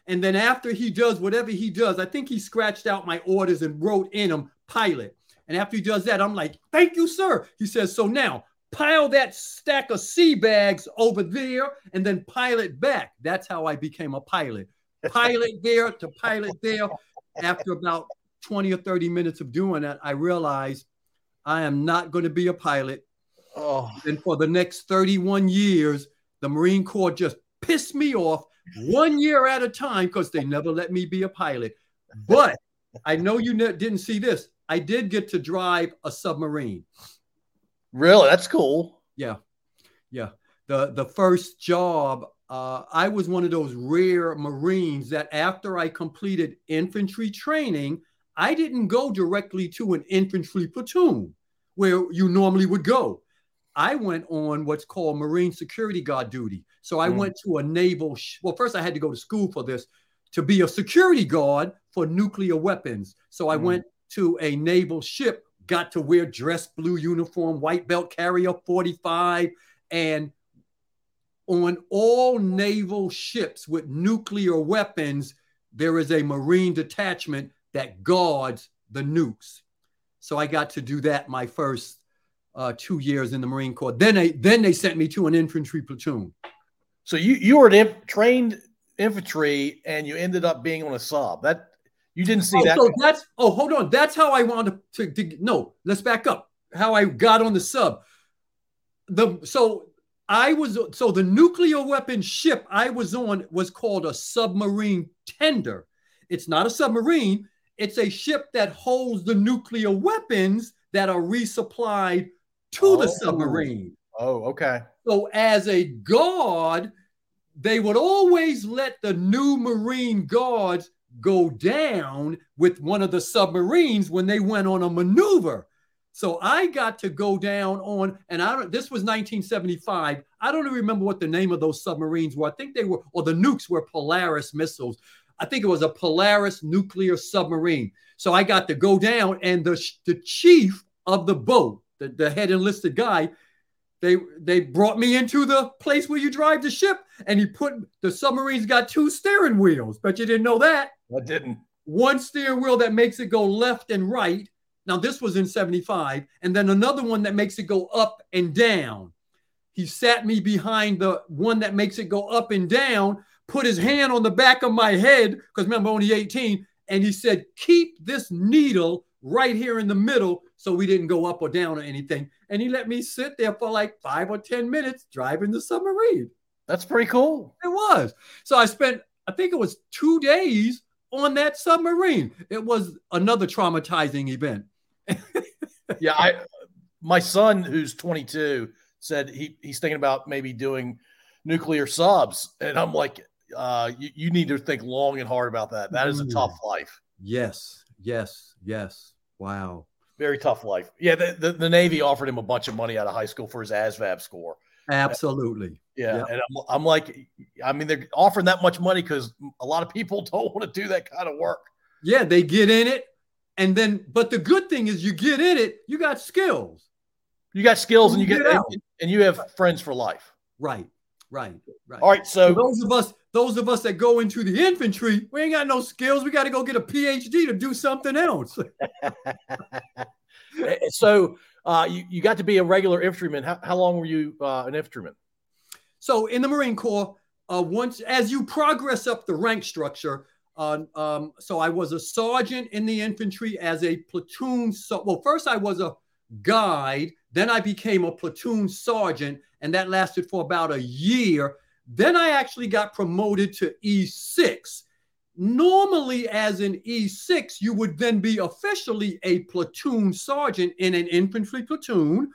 And then after he does whatever he does, I think he scratched out my orders and wrote in them pilot. And after he does that, I'm like, thank you, sir. He says, so now pile that stack of sea bags over there and then pile it back. That's how I became a pilot. Pilot there to pilot there. After about 20 or 30 minutes of doing that, I realized I am not going to be a pilot. Oh. And for the next 31 years, the Marine Corps just pissed me off one year at a time because they never let me be a pilot. But I know you ne- didn't see this. I did get to drive a submarine. Really? That's cool. Yeah. Yeah. The the first job, uh, I was one of those rare Marines that after I completed infantry training, I didn't go directly to an infantry platoon where you normally would go. I went on what's called Marine Security Guard duty. So I mm. went to a naval, sh- well, first I had to go to school for this to be a security guard for nuclear weapons. So I mm. went to a naval ship got to wear dress blue uniform, white belt carrier 45. And on all naval ships with nuclear weapons, there is a Marine detachment that guards the nukes. So I got to do that my first uh, two years in the Marine Corps. Then they then they sent me to an infantry platoon. So you you were an inf- trained infantry and you ended up being on a sub. That you didn't see oh, that. So that's oh, hold on. That's how I wanted to, to no. Let's back up. How I got on the sub. The so I was so the nuclear weapon ship I was on was called a submarine tender. It's not a submarine. It's a ship that holds the nuclear weapons that are resupplied to oh. the submarine. Oh, okay. So as a guard, they would always let the new Marine guards go down with one of the submarines when they went on a maneuver. So I got to go down on, and I don't, this was 1975. I don't even remember what the name of those submarines were. I think they were, or the nukes were Polaris missiles. I think it was a Polaris nuclear submarine. So I got to go down, and the, the chief of the boat, the, the head enlisted guy, they they brought me into the place where you drive the ship, and he put the submarine's got two steering wheels. Bet you didn't know that. I didn't. One steering wheel that makes it go left and right. Now this was in 75, and then another one that makes it go up and down. He sat me behind the one that makes it go up and down, put his hand on the back of my head, because remember, only 18, and he said, Keep this needle right here in the middle so we didn't go up or down or anything. And he let me sit there for like five or 10 minutes driving the submarine. That's pretty cool. It was. So I spent, I think it was two days on that submarine. It was another traumatizing event. yeah, I my son who's 22 said he, he's thinking about maybe doing nuclear subs. And I'm like, uh, you, you need to think long and hard about that. That is a tough life. Yes, yes, yes. Wow. Very tough life. Yeah, the, the, the, Navy offered him a bunch of money out of high school for his ASVAB score. Absolutely. Yeah. Yep. And I'm, I'm, like, I mean, they're offering that much money because a lot of people don't want to do that kind of work. Yeah, they get in it. And then, but the good thing is you get in it, you got skills. You got skills and you, get, get and, and you have friends for life. Right. Right. Right. All right. So, so those of us, those of us that go into the infantry, we ain't got no skills. We got to go get a PhD to do something else. so uh, you, you got to be a regular infantryman. How, how long were you uh, an infantryman? So in the Marine Corps, uh, once as you progress up the rank structure, uh, um, so I was a sergeant in the infantry as a platoon. So, well, first I was a guide, then I became a platoon sergeant, and that lasted for about a year. Then I actually got promoted to E6. Normally, as an E6, you would then be officially a platoon sergeant in an infantry platoon,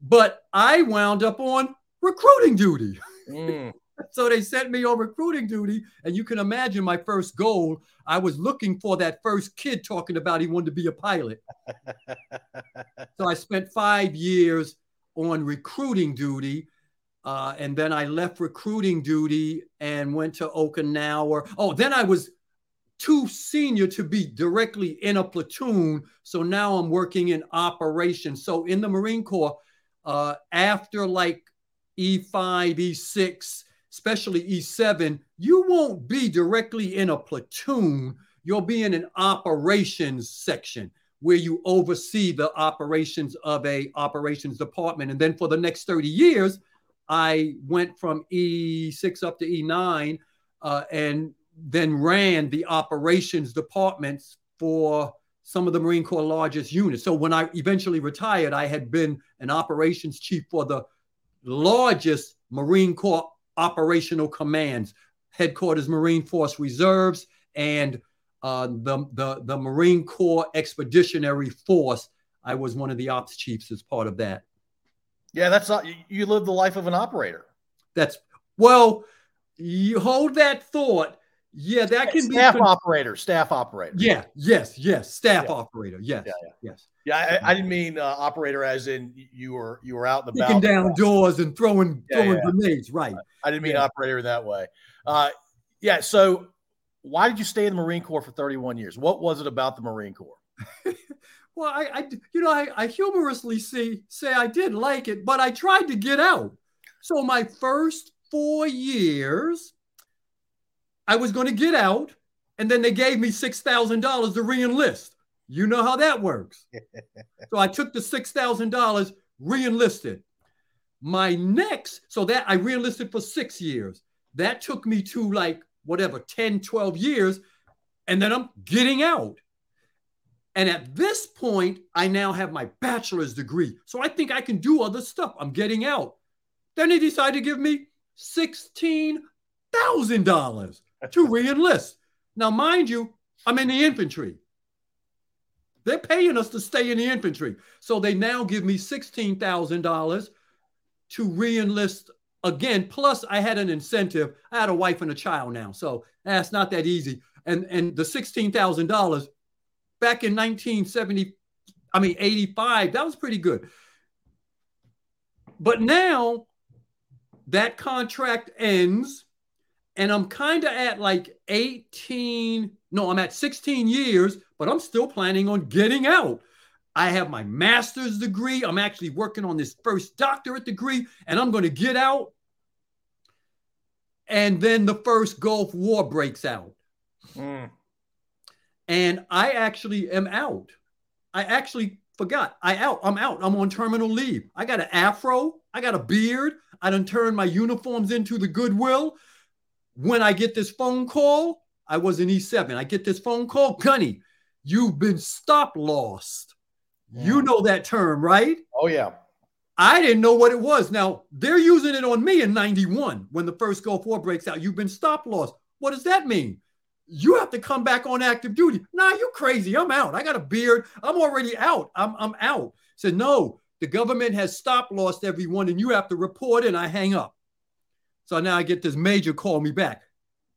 but I wound up on recruiting duty. Mm. so they sent me on recruiting duty. And you can imagine my first goal. I was looking for that first kid talking about he wanted to be a pilot. so I spent five years on recruiting duty. Uh, and then I left recruiting duty and went to Okinawa. Oh, then I was too senior to be directly in a platoon. So now I'm working in operations. So in the Marine Corps, uh, after like E5, E6, especially E7, you won't be directly in a platoon. You'll be in an operations section where you oversee the operations of a operations department. And then for the next 30 years, I went from E6 up to E9 uh, and then ran the operations departments for some of the Marine Corps largest units. So when I eventually retired, I had been an operations chief for the largest Marine Corps operational commands, headquarters Marine Force Reserves, and uh, the, the, the Marine Corps Expeditionary Force. I was one of the ops chiefs as part of that. Yeah, that's not, you live the life of an operator. That's well, you hold that thought. Yeah, that can staff be staff operator, staff operator. Yeah, yes, yes, staff yeah. operator. Yes, yeah, yeah. yes. Yeah, I, I didn't mean uh, operator as in you were you were out in the kicking down doors and throwing yeah, throwing grenades. Right. I didn't mean operator that way. Uh, yeah. So, why did you stay in the Marine Corps for 31 years? What was it about the Marine Corps? well, I, I, you know, I, I humorously see say I did like it, but I tried to get out. So my first four years, I was going to get out, and then they gave me six thousand dollars to reenlist. You know how that works. so I took the $6,000, re-enlisted. My next, so that I re-enlisted for six years. That took me to like whatever, 10, 12 years. And then I'm getting out. And at this point, I now have my bachelor's degree. So I think I can do other stuff. I'm getting out. Then they decided to give me $16,000 to re-enlist. Now, mind you, I'm in the infantry. They're paying us to stay in the infantry. So they now give me $16,000 to reenlist again. Plus, I had an incentive. I had a wife and a child now. So that's not that easy. And, and the $16,000 back in 1970, I mean, 85, that was pretty good. But now that contract ends and I'm kind of at like 18, no, I'm at 16 years, but I'm still planning on getting out. I have my master's degree. I'm actually working on this first doctorate degree, and I'm going to get out. And then the first Gulf War breaks out. Mm. And I actually am out. I actually forgot. I out. I'm out. I'm on terminal leave. I got an afro. I got a beard. I done turned my uniforms into the Goodwill. When I get this phone call, I was in E7. I get this phone call, Gunny, you've been stop lost. Yeah. You know that term, right? Oh, yeah. I didn't know what it was. Now, they're using it on me in 91 when the first Gulf War breaks out. You've been stop lost. What does that mean? You have to come back on active duty. Nah, you crazy. I'm out. I got a beard. I'm already out. I'm, I'm out. Said, no, the government has stop lost everyone and you have to report and I hang up. So now I get this major call me back.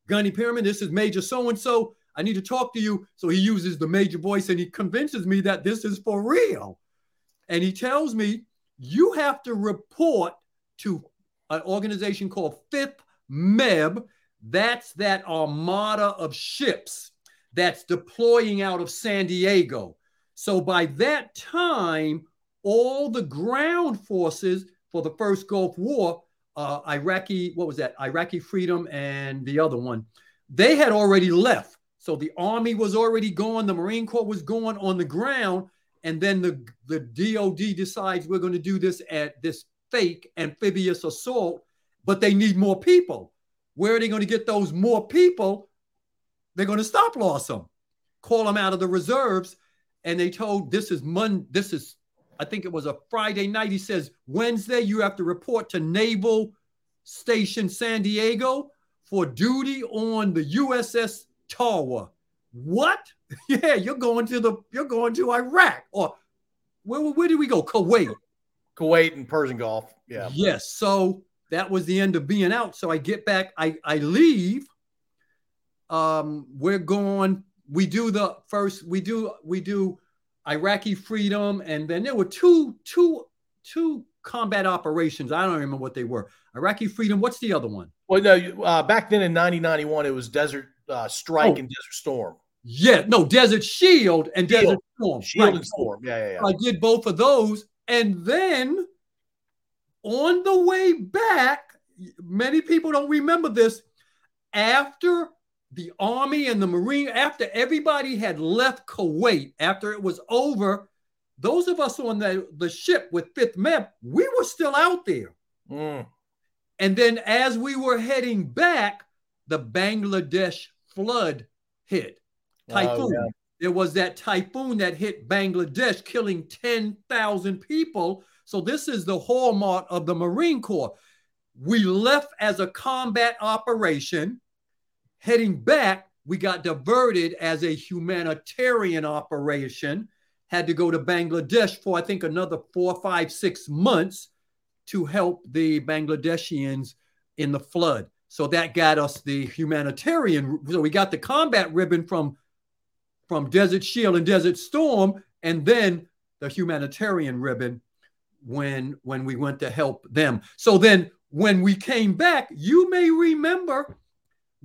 Gunny Pearman, this is Major so and so. I need to talk to you. So he uses the major voice and he convinces me that this is for real. And he tells me, you have to report to an organization called Fifth MEB. That's that armada of ships that's deploying out of San Diego. So by that time, all the ground forces for the first Gulf War uh, Iraqi, what was that? Iraqi Freedom and the other one, they had already left. So the army was already gone, the Marine Corps was going on the ground, and then the, the DOD decides we're going to do this at this fake amphibious assault, but they need more people. Where are they going to get those more people? They're going to stop loss them, call them out of the reserves. And they told this is Monday, this is I think it was a Friday night. He says, Wednesday, you have to report to Naval Station San Diego for duty on the USS Tarawa. What? yeah, you're going to the you're going to Iraq or where where did we go? Kuwait. Kuwait and Persian Gulf. Yeah. Yes. So that was the end of being out. So I get back, I I leave. Um, we're going, we do the first, we do, we do Iraqi freedom, and then there were two two two combat operations. I don't remember what they were. Iraqi freedom. What's the other one? Well, no, uh, back then in 1991, it was Desert uh, Strike oh. and Desert Storm. Yeah, no, Desert Shield and Shield. Desert Storm. Shield right. and Storm. Yeah, yeah, yeah. I did both of those, and then on the way back, many people don't remember this. After the Army and the Marine, after everybody had left Kuwait, after it was over, those of us on the, the ship with Fifth MEB, we were still out there. Mm. And then as we were heading back, the Bangladesh flood hit. Typhoon. Oh, yeah. There was that typhoon that hit Bangladesh, killing 10,000 people. So, this is the hallmark of the Marine Corps. We left as a combat operation Heading back, we got diverted as a humanitarian operation, had to go to Bangladesh for, I think, another four, five, six months to help the Bangladeshians in the flood. So that got us the humanitarian. So we got the combat ribbon from, from Desert Shield and Desert Storm, and then the humanitarian ribbon when when we went to help them. So then when we came back, you may remember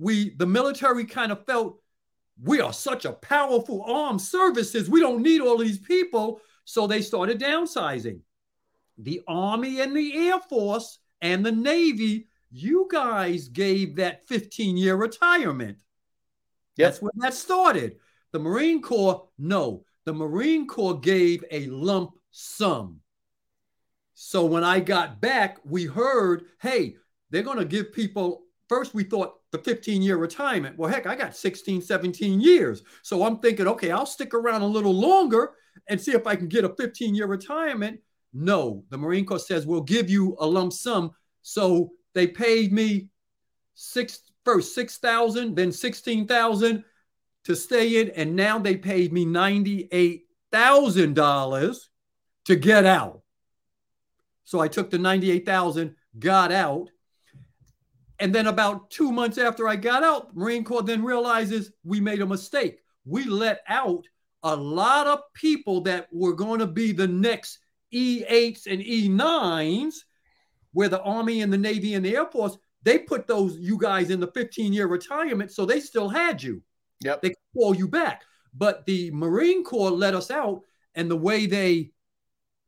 we the military kind of felt we are such a powerful armed services. We don't need all these people. So they started downsizing. The Army and the Air Force and the Navy, you guys gave that 15 year retirement. Yep. That's where that started. The Marine Corps, no. The Marine Corps gave a lump sum. So when I got back, we heard, hey, they're going to give people First, we thought the 15 year retirement. Well, heck, I got 16, 17 years. So I'm thinking, okay, I'll stick around a little longer and see if I can get a 15 year retirement. No, the Marine Corps says we'll give you a lump sum. So they paid me six first 6,000, then 16,000 to stay in. And now they paid me $98,000 to get out. So I took the 98,000, got out and then about two months after I got out, Marine Corps then realizes we made a mistake. We let out a lot of people that were going to be the next E8s and E9s, where the Army and the Navy and the Air Force, they put those you guys in the 15 year retirement. So they still had you. Yep. They call you back. But the Marine Corps let us out And the way they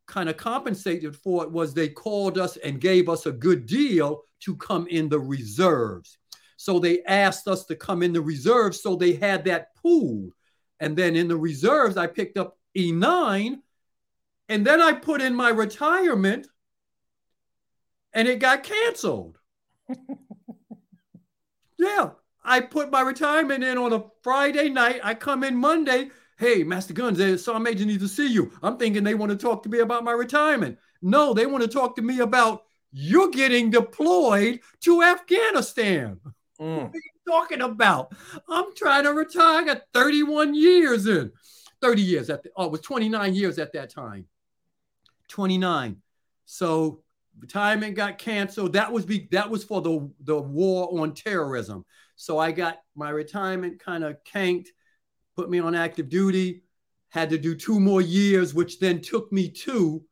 kind of compensated for it was they called us and gave us a good deal to come in the reserves. So they asked us to come in the reserves. So they had that pool. And then in the reserves, I picked up E9. And then I put in my retirement and it got canceled. yeah. I put my retirement in on a Friday night. I come in Monday. Hey, Master Guns, the Sergeant Major needs to see you. I'm thinking they want to talk to me about my retirement. No, they want to talk to me about you're getting deployed to Afghanistan. Mm. What are you talking about? I'm trying to retire. I got 31 years in. 30 years at the, oh, it was 29 years at that time. 29. So retirement got canceled. That was be that was for the the war on terrorism. So I got my retirement kind of canked, put me on active duty, had to do two more years, which then took me to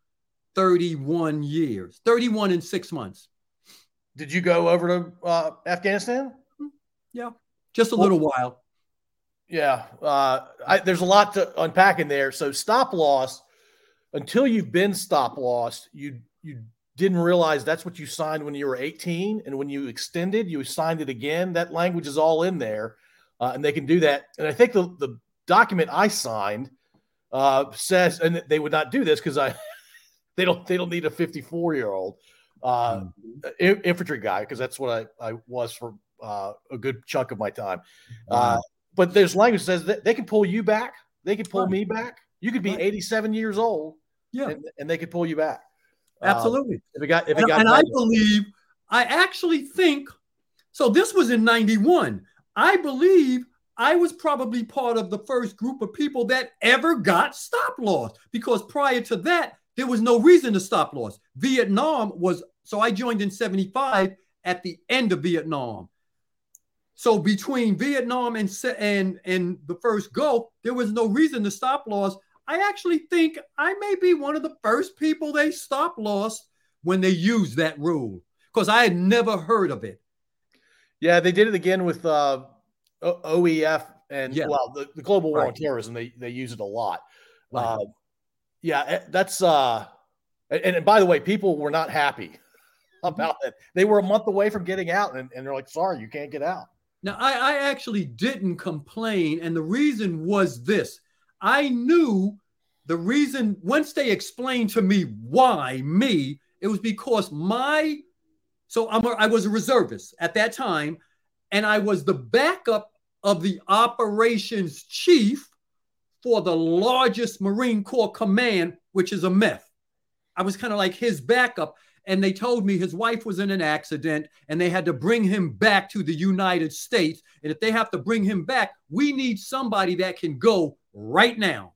31 years, 31 in six months. Did you go over to uh, Afghanistan? Yeah, just a well, little while. Yeah, uh, I, there's a lot to unpack in there. So stop loss, until you've been stop loss, you you didn't realize that's what you signed when you were 18, and when you extended, you signed it again. That language is all in there, uh, and they can do that. And I think the the document I signed uh, says, and they would not do this because I they don't they don't need a 54 year old uh, mm-hmm. infantry guy because that's what I, I was for uh, a good chunk of my time. Uh, but there's language that says that they can pull you back, they can pull right. me back. You could be right. 87 years old, yeah, and, and they could pull you back. Absolutely. Um, if it got, if it got, and, and I believe, I actually think, so this was in 91. I believe I was probably part of the first group of people that ever got stop loss because prior to that, there was no reason to stop loss. Vietnam was, so I joined in 75 at the end of Vietnam. So between Vietnam and, and, and the first Gulf, there was no reason to stop loss I actually think I may be one of the first people they stop loss when they use that rule because I had never heard of it. Yeah, they did it again with uh, OEF and yeah. well, the, the global war right. on terrorism. They they use it a lot. Right. Uh, yeah, eh, that's uh, and, and by the way, people were not happy about it. They were a month away from getting out, and, and they're like, "Sorry, you can't get out." Now, I, I actually didn't complain, and the reason was this: I knew the reason once they explained to me why me, it was because my so I'm a, I was a reservist at that time, and I was the backup of the operations chief for the largest Marine Corps command, which is a MEF. I was kind of like his backup. And they told me his wife was in an accident and they had to bring him back to the United States. And if they have to bring him back, we need somebody that can go right now.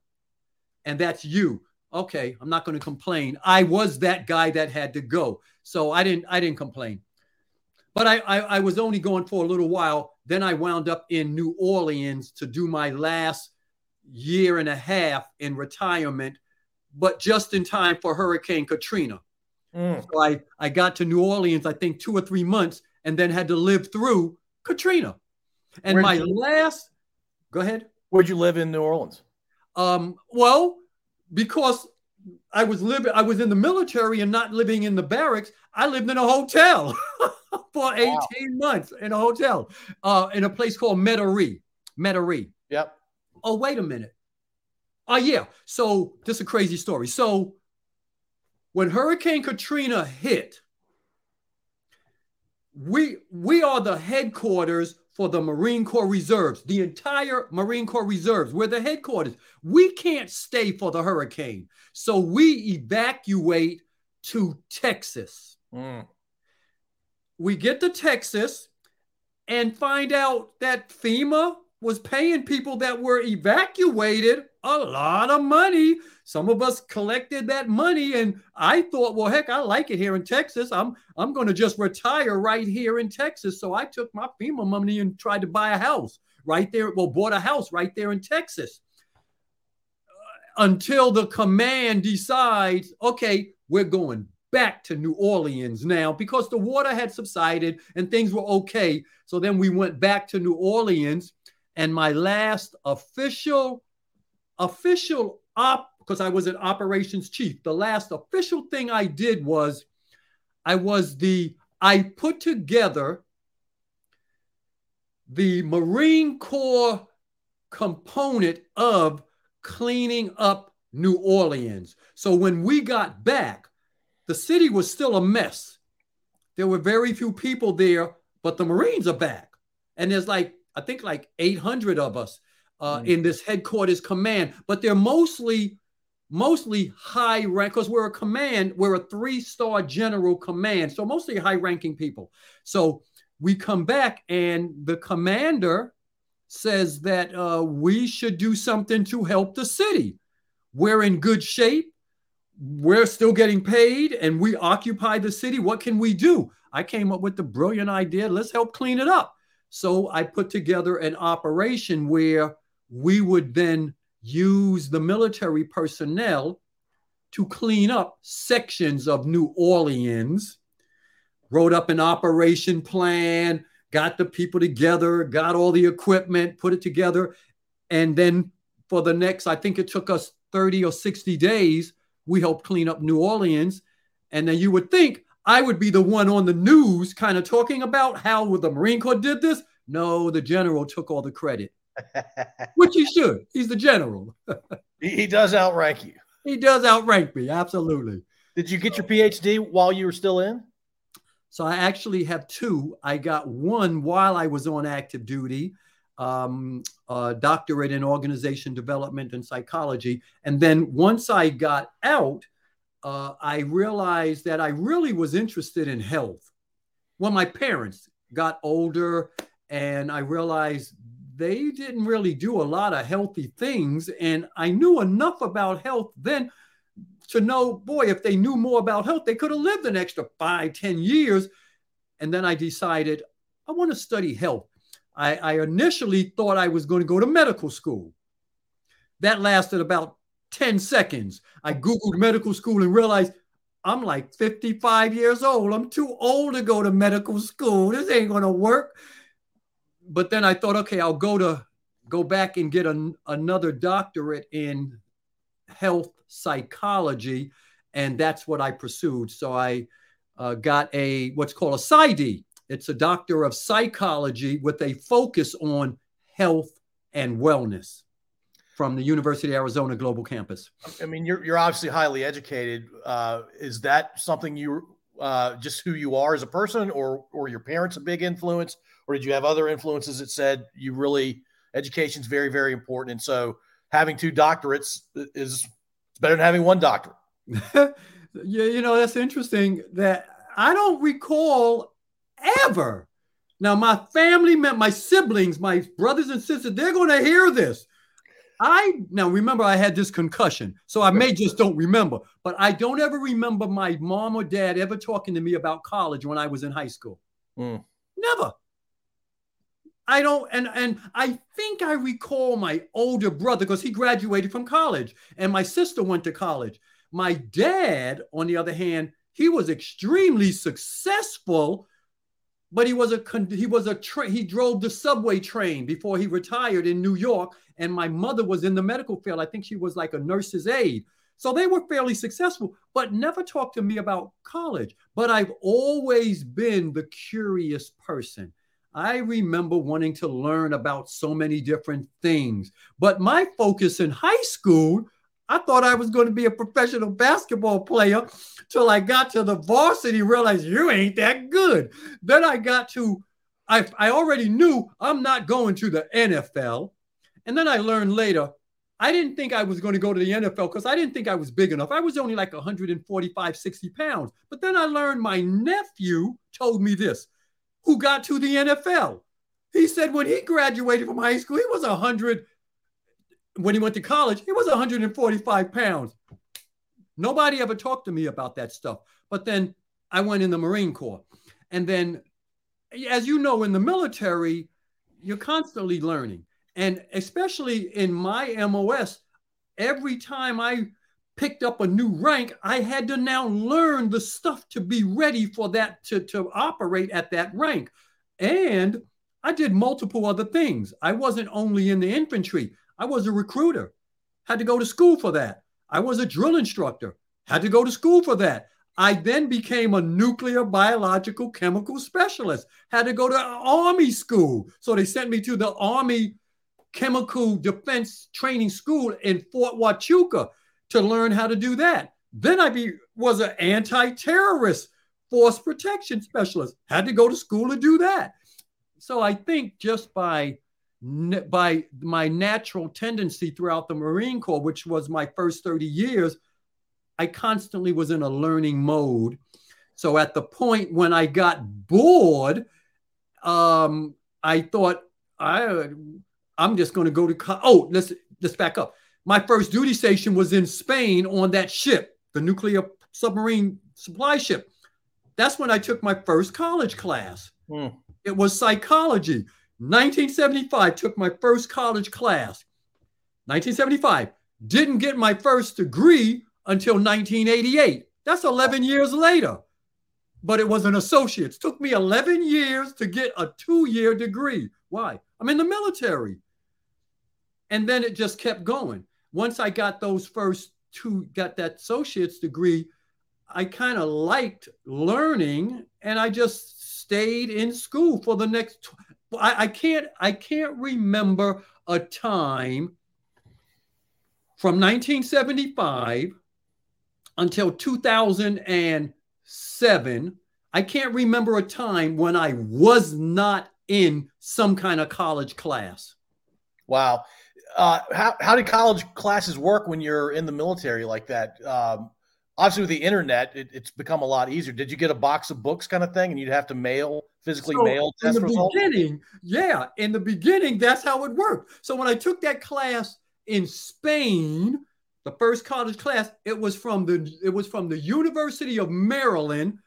And that's you. Okay, I'm not going to complain. I was that guy that had to go. So I didn't I didn't complain. But I, I, I was only going for a little while. Then I wound up in New Orleans to do my last year and a half in retirement, but just in time for Hurricane Katrina. Mm. So I, I got to New Orleans, I think two or three months, and then had to live through Katrina. And Where'd my you, last, go ahead. Where'd you live in New Orleans? Um, well, because I was living, I was in the military and not living in the barracks. I lived in a hotel for 18 wow. months in a hotel, uh, in a place called Metairie. Metairie. Yep. Oh, wait a minute. Oh, uh, yeah. So this is a crazy story. So when Hurricane Katrina hit, we we are the headquarters for the Marine Corps Reserves, the entire Marine Corps Reserves. We're the headquarters. We can't stay for the hurricane. So we evacuate to Texas. Mm. We get to Texas and find out that FEMA was paying people that were evacuated a lot of money. Some of us collected that money, and I thought, well, heck, I like it here in Texas. I'm I'm going to just retire right here in Texas. So I took my FEMA money and tried to buy a house right there. Well, bought a house right there in Texas. Uh, until the command decides, okay, we're going back to New Orleans now because the water had subsided and things were okay. So then we went back to New Orleans, and my last official official op because I was an operations chief. The last official thing I did was I was the I put together the Marine Corps component of cleaning up New Orleans. So when we got back, the city was still a mess. There were very few people there, but the Marines are back. And there's like, I think like 800 of us uh, mm. in this headquarters command, but they're mostly mostly high rank because we're a command, we're a three star general command. So mostly high ranking people. So we come back and the commander says that uh, we should do something to help the city. We're in good shape. We're still getting paid and we occupy the city. What can we do? I came up with the brilliant idea let's help clean it up. So I put together an operation where we would then use the military personnel to clean up sections of New Orleans, wrote up an operation plan, got the people together, got all the equipment, put it together. And then for the next, I think it took us 30 or 60 days, we helped clean up New Orleans. And then you would think I would be the one on the news kind of talking about how the Marine Corps did this. No, the general took all the credit. Which he should. He's the general. he does outrank you. He does outrank me. Absolutely. Did you get your PhD while you were still in? So I actually have two. I got one while I was on active duty, um, a doctorate in organization development and psychology. And then once I got out, uh, I realized that I really was interested in health. When my parents got older, and I realized they didn't really do a lot of healthy things. And I knew enough about health then to know, boy, if they knew more about health, they could have lived an extra five, ten years. And then I decided I want to study health. I, I initially thought I was going to go to medical school. That lasted about 10 seconds. I Googled medical school and realized I'm like 55 years old. I'm too old to go to medical school. This ain't going to work but then I thought, okay, I'll go to go back and get an, another doctorate in health psychology, and that's what I pursued. So I uh, got a what's called a PsyD. It's a doctor of psychology with a focus on health and wellness from the University of Arizona Global Campus. I mean, you're you're obviously highly educated. Uh, is that something you uh, just who you are as a person, or or your parents a big influence, or did you have other influences that said you really education is very very important, and so having two doctorates is better than having one doctorate. yeah, you know that's interesting. That I don't recall ever. Now my family, my siblings, my brothers and sisters, they're going to hear this. I now remember I had this concussion, so I may just don't remember, but I don't ever remember my mom or dad ever talking to me about college when I was in high school. Mm. Never. I don't, and and I think I recall my older brother because he graduated from college, and my sister went to college. My dad, on the other hand, he was extremely successful but he was a he was a tra- he drove the subway train before he retired in New York and my mother was in the medical field. I think she was like a nurse's aide. So they were fairly successful but never talked to me about college. But I've always been the curious person I remember wanting to learn about so many different things but my focus in high school I thought I was going to be a professional basketball player till I got to the varsity, realized you ain't that good. Then I got to, I, I already knew I'm not going to the NFL. And then I learned later, I didn't think I was going to go to the NFL because I didn't think I was big enough. I was only like 145, 60 pounds. But then I learned my nephew told me this, who got to the NFL. He said when he graduated from high school, he was 100 when he went to college, he was 145 pounds. Nobody ever talked to me about that stuff. But then I went in the Marine Corps. And then, as you know, in the military, you're constantly learning. And especially in my MOS, every time I picked up a new rank, I had to now learn the stuff to be ready for that to, to operate at that rank. And I did multiple other things. I wasn't only in the infantry, I was a recruiter. Had to go to school for that. I was a drill instructor. Had to go to school for that. I then became a nuclear biological chemical specialist. Had to go to Army school. So they sent me to the Army Chemical Defense Training School in Fort Huachuca to learn how to do that. Then I be, was an anti-terrorist force protection specialist. Had to go to school to do that. So I think just by by my natural tendency throughout the Marine Corps, which was my first 30 years, I constantly was in a learning mode. So at the point when I got bored, um, I thought I I'm just going to go to co- oh let's let's back up. My first duty station was in Spain on that ship, the nuclear submarine supply ship. That's when I took my first college class. Hmm. It was psychology. 1975 took my first college class. 1975 didn't get my first degree until 1988. That's 11 years later. But it was an associate's. Took me 11 years to get a two-year degree. Why? I'm in the military. And then it just kept going. Once I got those first two, got that associate's degree, I kind of liked learning and I just stayed in school for the next I, I can't I can't remember a time from 1975 until 2007 I can't remember a time when I was not in some kind of college class. Wow. Uh, how, how do college classes work when you're in the military like that? Um, obviously with the internet it, it's become a lot easier did you get a box of books kind of thing and you'd have to mail physically so mail in the results? beginning yeah in the beginning that's how it worked so when i took that class in spain the first college class it was from the it was from the university of maryland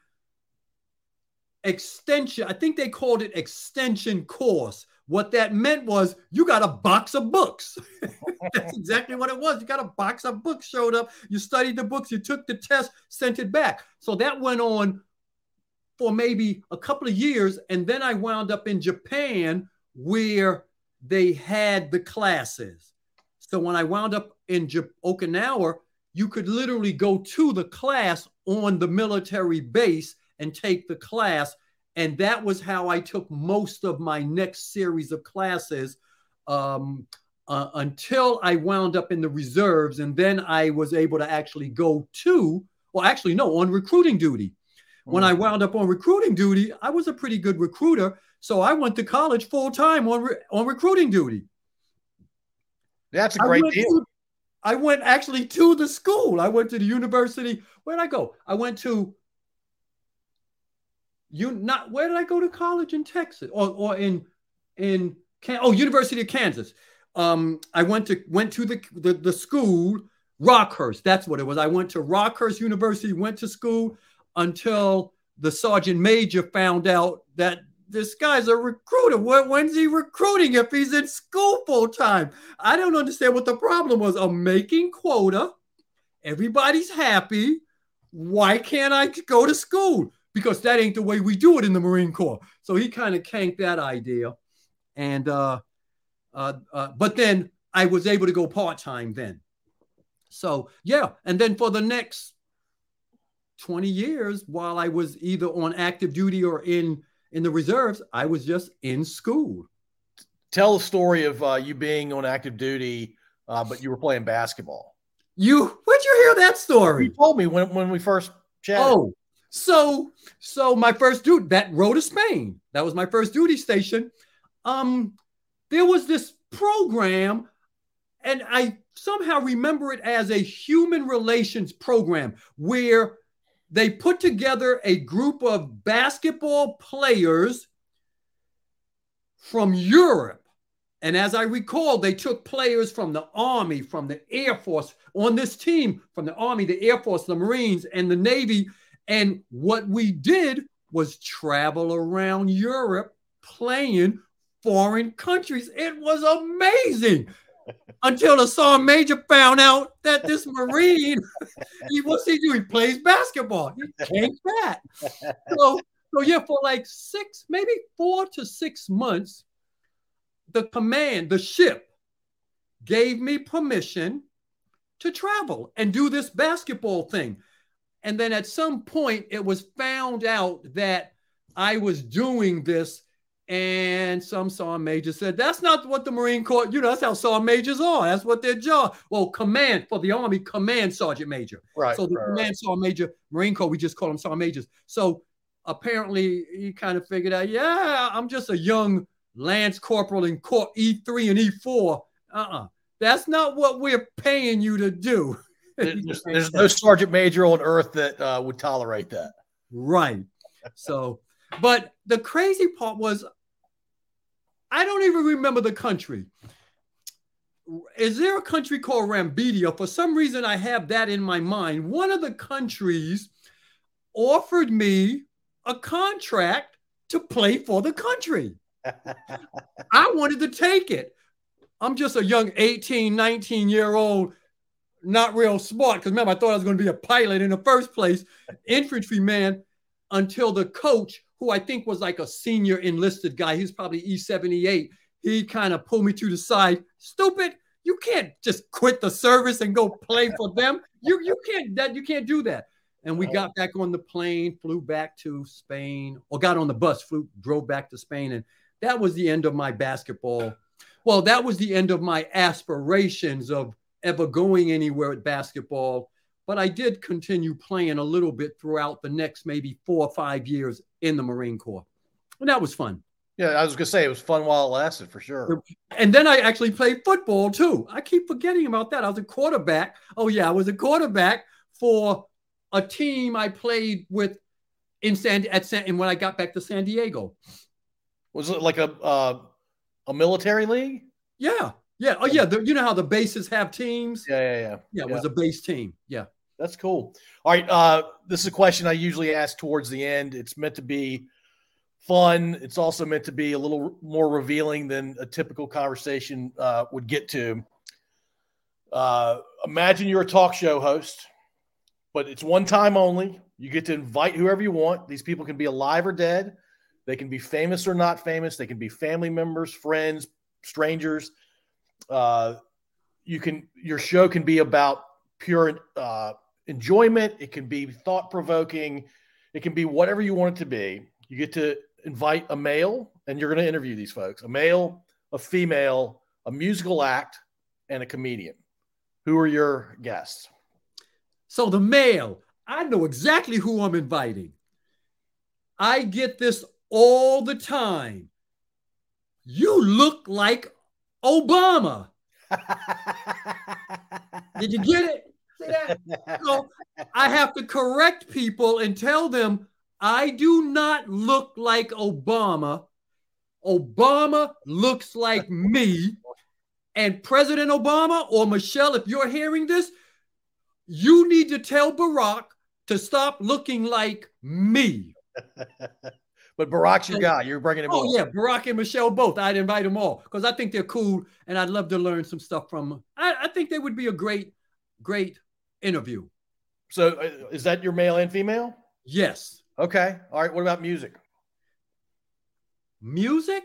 extension i think they called it extension course what that meant was you got a box of books. That's exactly what it was. You got a box of books showed up. You studied the books, you took the test, sent it back. So that went on for maybe a couple of years. And then I wound up in Japan where they had the classes. So when I wound up in J- Okinawa, you could literally go to the class on the military base and take the class and that was how I took most of my next series of classes um, uh, until I wound up in the reserves. And then I was able to actually go to, well, actually, no, on recruiting duty. When I mm. wound up on recruiting duty, I was a pretty good recruiter. So I went to college full time on, re- on recruiting duty. That's a great deal. To, I went actually to the school. I went to the university. Where did I go? I went to you not where did I go to college in Texas or, or in in oh University of Kansas. Um, I went to went to the, the the school Rockhurst. That's what it was. I went to Rockhurst University. Went to school until the sergeant major found out that this guy's a recruiter. when's he recruiting if he's in school full time? I don't understand what the problem was. I'm making quota. Everybody's happy. Why can't I go to school? Because that ain't the way we do it in the Marine Corps. So he kind of canked that idea. And, uh, uh, uh, but then I was able to go part time then. So, yeah. And then for the next 20 years, while I was either on active duty or in, in the reserves, I was just in school. Tell the story of uh, you being on active duty, uh, but you were playing basketball. You, where'd you hear that story? You told me when, when we first chatted. Oh, so, so my first duty that Rota Spain. That was my first duty station. Um, there was this program, and I somehow remember it as a human relations program where they put together a group of basketball players from Europe. And as I recall, they took players from the Army, from the Air Force on this team, from the Army, the Air Force, the Marines, and the Navy and what we did was travel around Europe playing foreign countries. It was amazing. Until the sergeant major found out that this Marine, he what's he do? He plays basketball. He can't that. So, so yeah, for like six, maybe four to six months, the command, the ship, gave me permission to travel and do this basketball thing. And then at some point, it was found out that I was doing this. And some sergeant major said, That's not what the Marine Corps, you know, that's how sergeant majors are. That's what their job. Well, command for the Army, command sergeant major. Right. So the right, command right. sergeant major, Marine Corps, we just call them sergeant majors. So apparently he kind of figured out, yeah, I'm just a young Lance Corporal in Corps E3 and E4. Uh-uh. That's not what we're paying you to do. There's, there's no sergeant major on earth that uh, would tolerate that. Right. So, but the crazy part was, I don't even remember the country. Is there a country called Rambidia? For some reason, I have that in my mind. One of the countries offered me a contract to play for the country. I wanted to take it. I'm just a young 18, 19 year old, not real smart. Because remember, I thought I was going to be a pilot in the first place, infantryman, until the coach, who I think was like a senior enlisted guy, he's probably E78, he kind of pulled me to the side. Stupid, you can't just quit the service and go play for them. You you can't that you can't do that. And we got back on the plane, flew back to Spain, or got on the bus, flew, drove back to Spain, and that was the end of my basketball. Well, that was the end of my aspirations of ever going anywhere with basketball. But I did continue playing a little bit throughout the next maybe four or five years in the Marine Corps. And that was fun. Yeah, I was gonna say it was fun while it lasted for sure. And then I actually played football too. I keep forgetting about that. I was a quarterback. Oh, yeah, I was a quarterback for a team I played with in San at San and when I got back to San Diego. Was it like a uh, a military league? Yeah. Yeah. Oh, yeah. The, you know how the bases have teams? Yeah, yeah, yeah. Yeah, it was a base team. Yeah. That's cool. All right. Uh, this is a question I usually ask towards the end. It's meant to be fun. It's also meant to be a little more revealing than a typical conversation uh, would get to. Uh, imagine you're a talk show host, but it's one time only. You get to invite whoever you want. These people can be alive or dead. They can be famous or not famous. They can be family members, friends, strangers. Uh, you can your show can be about pure uh, enjoyment. It can be thought provoking. It can be whatever you want it to be. You get to invite a male, and you're going to interview these folks: a male, a female, a musical act, and a comedian. Who are your guests? So the male, I know exactly who I'm inviting. I get this all the time. You look like Obama. Did you get it? See that? So I have to correct people and tell them I do not look like Obama. Obama looks like me. And President Obama or Michelle, if you're hearing this, you need to tell Barack to stop looking like me. but Barack's your guy. You're bringing him. Oh on. yeah, Barack and Michelle both. I'd invite them all because I think they're cool, and I'd love to learn some stuff from. Them. I, I think they would be a great, great interview. So, uh, is that your male and female? Yes. Okay. All right. What about music? Music.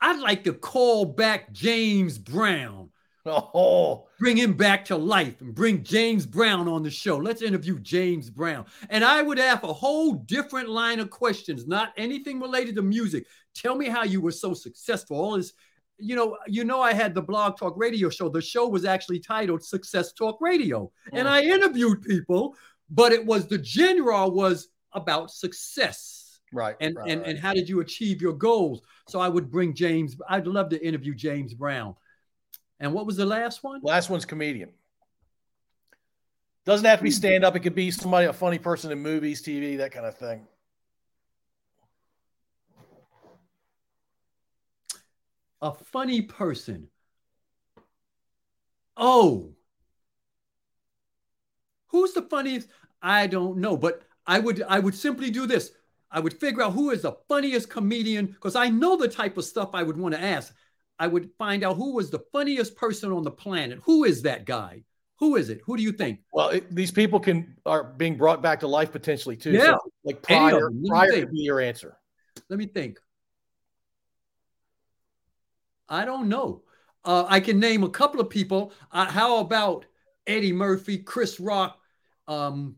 I'd like to call back James Brown. Oh, bring him back to life and bring James Brown on the show. Let's interview James Brown. And I would have a whole different line of questions, not anything related to music. Tell me how you were so successful. All this, you know, you know, I had the blog talk radio show. The show was actually titled Success Talk Radio. Hmm. And I interviewed people, but it was the genre was about success. Right. And right, and right. and how did you achieve your goals? So I would bring James, I'd love to interview James Brown. And what was the last one? Last one's comedian. Doesn't have to be hmm. stand up. It could be somebody, a funny person in movies, TV, that kind of thing. A funny person. Oh. Who's the funniest? I don't know, but I would I would simply do this. I would figure out who is the funniest comedian because I know the type of stuff I would want to ask. I would find out who was the funniest person on the planet. Who is that guy? Who is it? Who do you think? Well, it, these people can are being brought back to life potentially too. Yeah. So, like prior. Prior think. to be your answer. Let me think. I don't know. Uh, I can name a couple of people. Uh, how about Eddie Murphy, Chris Rock. Um,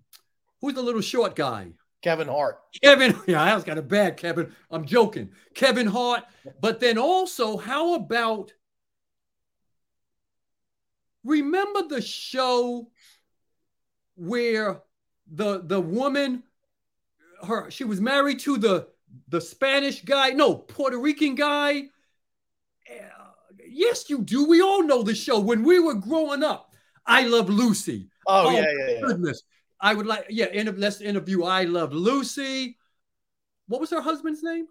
who's the little short guy? Kevin Hart. Kevin, yeah, I was kind of bad, Kevin. I'm joking. Kevin Hart. But then also, how about remember the show where the the woman her she was married to the the Spanish guy, no, Puerto Rican guy. Yes, you do. We all know the show. When we were growing up, I Love Lucy. Oh, oh yeah, yeah, yeah. I would like, yeah, inter- let's interview I Love Lucy. What was her husband's name?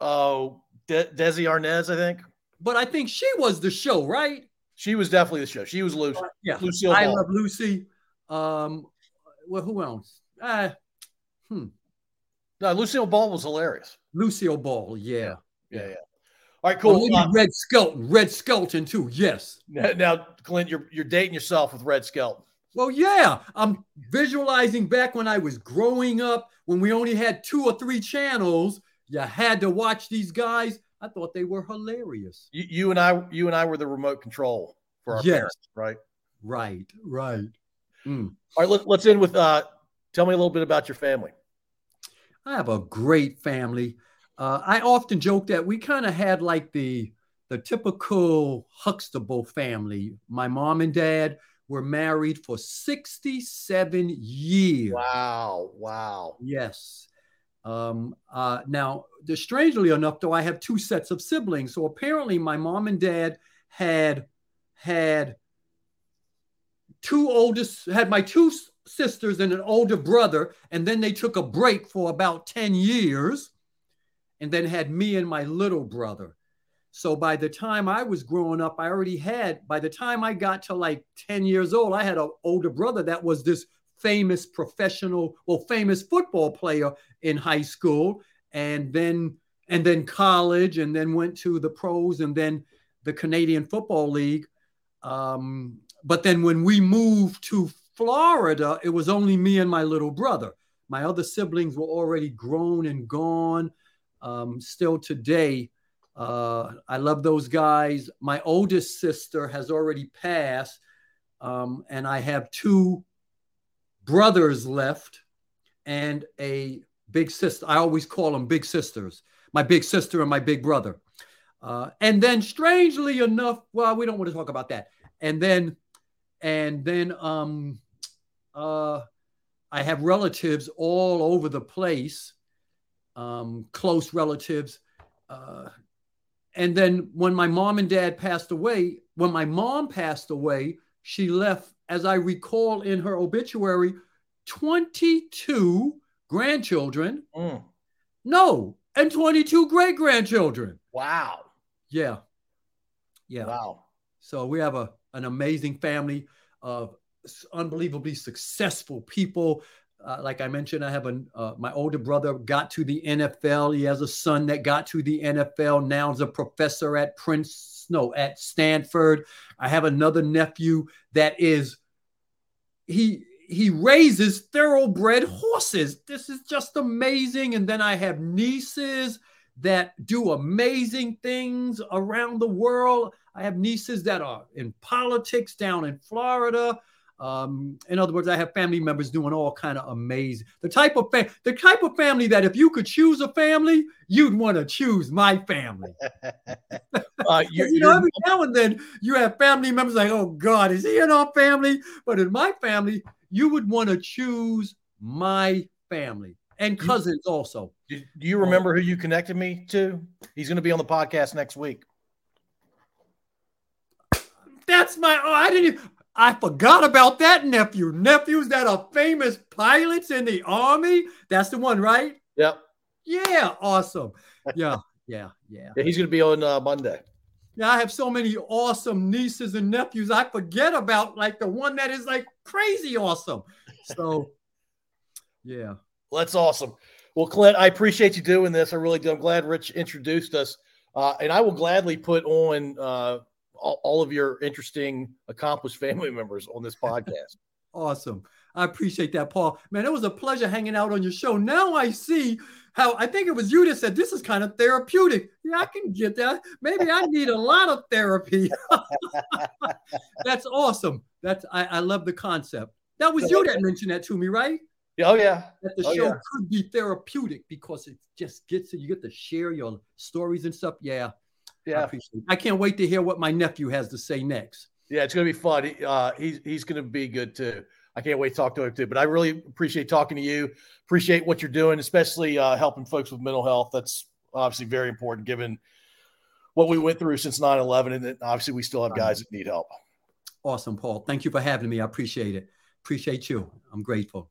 Oh, De- Desi Arnaz, I think. But I think she was the show, right? She was definitely the show. She was Lucy. Uh, yeah. Lucille I Ball. Love Lucy. Um, well, who else? Uh, hmm. No, Lucille Ball was hilarious. Lucille Ball, yeah. Yeah, yeah. yeah. All right, cool. Uh, Red Skelton, Red Skelton too. Yes. Now, Clint, you're you're dating yourself with Red Skelton. Well, yeah, I'm visualizing back when I was growing up, when we only had two or three channels. You had to watch these guys. I thought they were hilarious. You, you and I, you and I were the remote control for our yes. parents, right? Right, right. Mm. All right, let, let's end with. uh Tell me a little bit about your family. I have a great family. Uh, I often joke that we kind of had like the the typical Huxtable family. My mom and dad were married for 67 years. Wow. Wow. Yes. Um, uh, now, strangely enough, though, I have two sets of siblings. So apparently, my mom and dad had had two oldest had my two sisters and an older brother, and then they took a break for about 10 years, and then had me and my little brother. So by the time I was growing up, I already had, by the time I got to like 10 years old, I had an older brother that was this famous professional, well, famous football player in high school, and then and then college, and then went to the pros, and then the Canadian Football League. Um, but then when we moved to Florida, it was only me and my little brother. My other siblings were already grown and gone. Um, still today, uh, I love those guys. My oldest sister has already passed, um, and I have two brothers left and a big sister. I always call them big sisters. My big sister and my big brother. Uh, and then, strangely enough, well, we don't want to talk about that. And then, and then, um, uh, I have relatives all over the place, um, close relatives. Uh, and then when my mom and dad passed away, when my mom passed away, she left, as I recall in her obituary, 22 grandchildren. Mm. No, and 22 great grandchildren. Wow. Yeah. Yeah. Wow. So we have a, an amazing family of unbelievably successful people. Uh, like I mentioned, I have a uh, my older brother got to the NFL. He has a son that got to the NFL. Now is a professor at Prince, no, at Stanford. I have another nephew that is he he raises thoroughbred horses. This is just amazing. And then I have nieces that do amazing things around the world. I have nieces that are in politics down in Florida. Um, in other words, I have family members doing all kind of amazing. The type of fa- the type of family that if you could choose a family, you'd want to choose my family. uh, you know, every now and then you have family members like, oh God, is he in our family? But in my family, you would want to choose my family and cousins you, also. Do you remember who you connected me to? He's going to be on the podcast next week. That's my. Oh, I didn't. I forgot about that nephew. Nephews that are famous pilots in the army. That's the one, right? Yep. Yeah. Awesome. Yeah. Yeah. Yeah. yeah he's going to be on uh, Monday. Yeah, I have so many awesome nieces and nephews. I forget about like the one that is like crazy awesome. So, yeah. Well, that's awesome. Well, Clint, I appreciate you doing this. I really do. I'm glad Rich introduced us. Uh, and I will gladly put on uh, all, all of your interesting, accomplished family members on this podcast. Awesome. I appreciate that, Paul. Man, it was a pleasure hanging out on your show. Now I see how I think it was you that said this is kind of therapeutic. Yeah, I can get that. Maybe I need a lot of therapy. That's awesome. That's I, I love the concept. That was you that mentioned that to me, right? Oh yeah. That the oh, show yeah. could be therapeutic because it just gets you get to share your stories and stuff. Yeah. Yeah. I appreciate it. I can't wait to hear what my nephew has to say next. Yeah, it's gonna be fun. He, uh, he's he's gonna be good too. I can't wait to talk to him too. But I really appreciate talking to you. Appreciate what you're doing, especially uh, helping folks with mental health. That's obviously very important given what we went through since 9-11 and then obviously we still have guys that need help. Awesome, Paul. Thank you for having me. I appreciate it. Appreciate you. I'm grateful.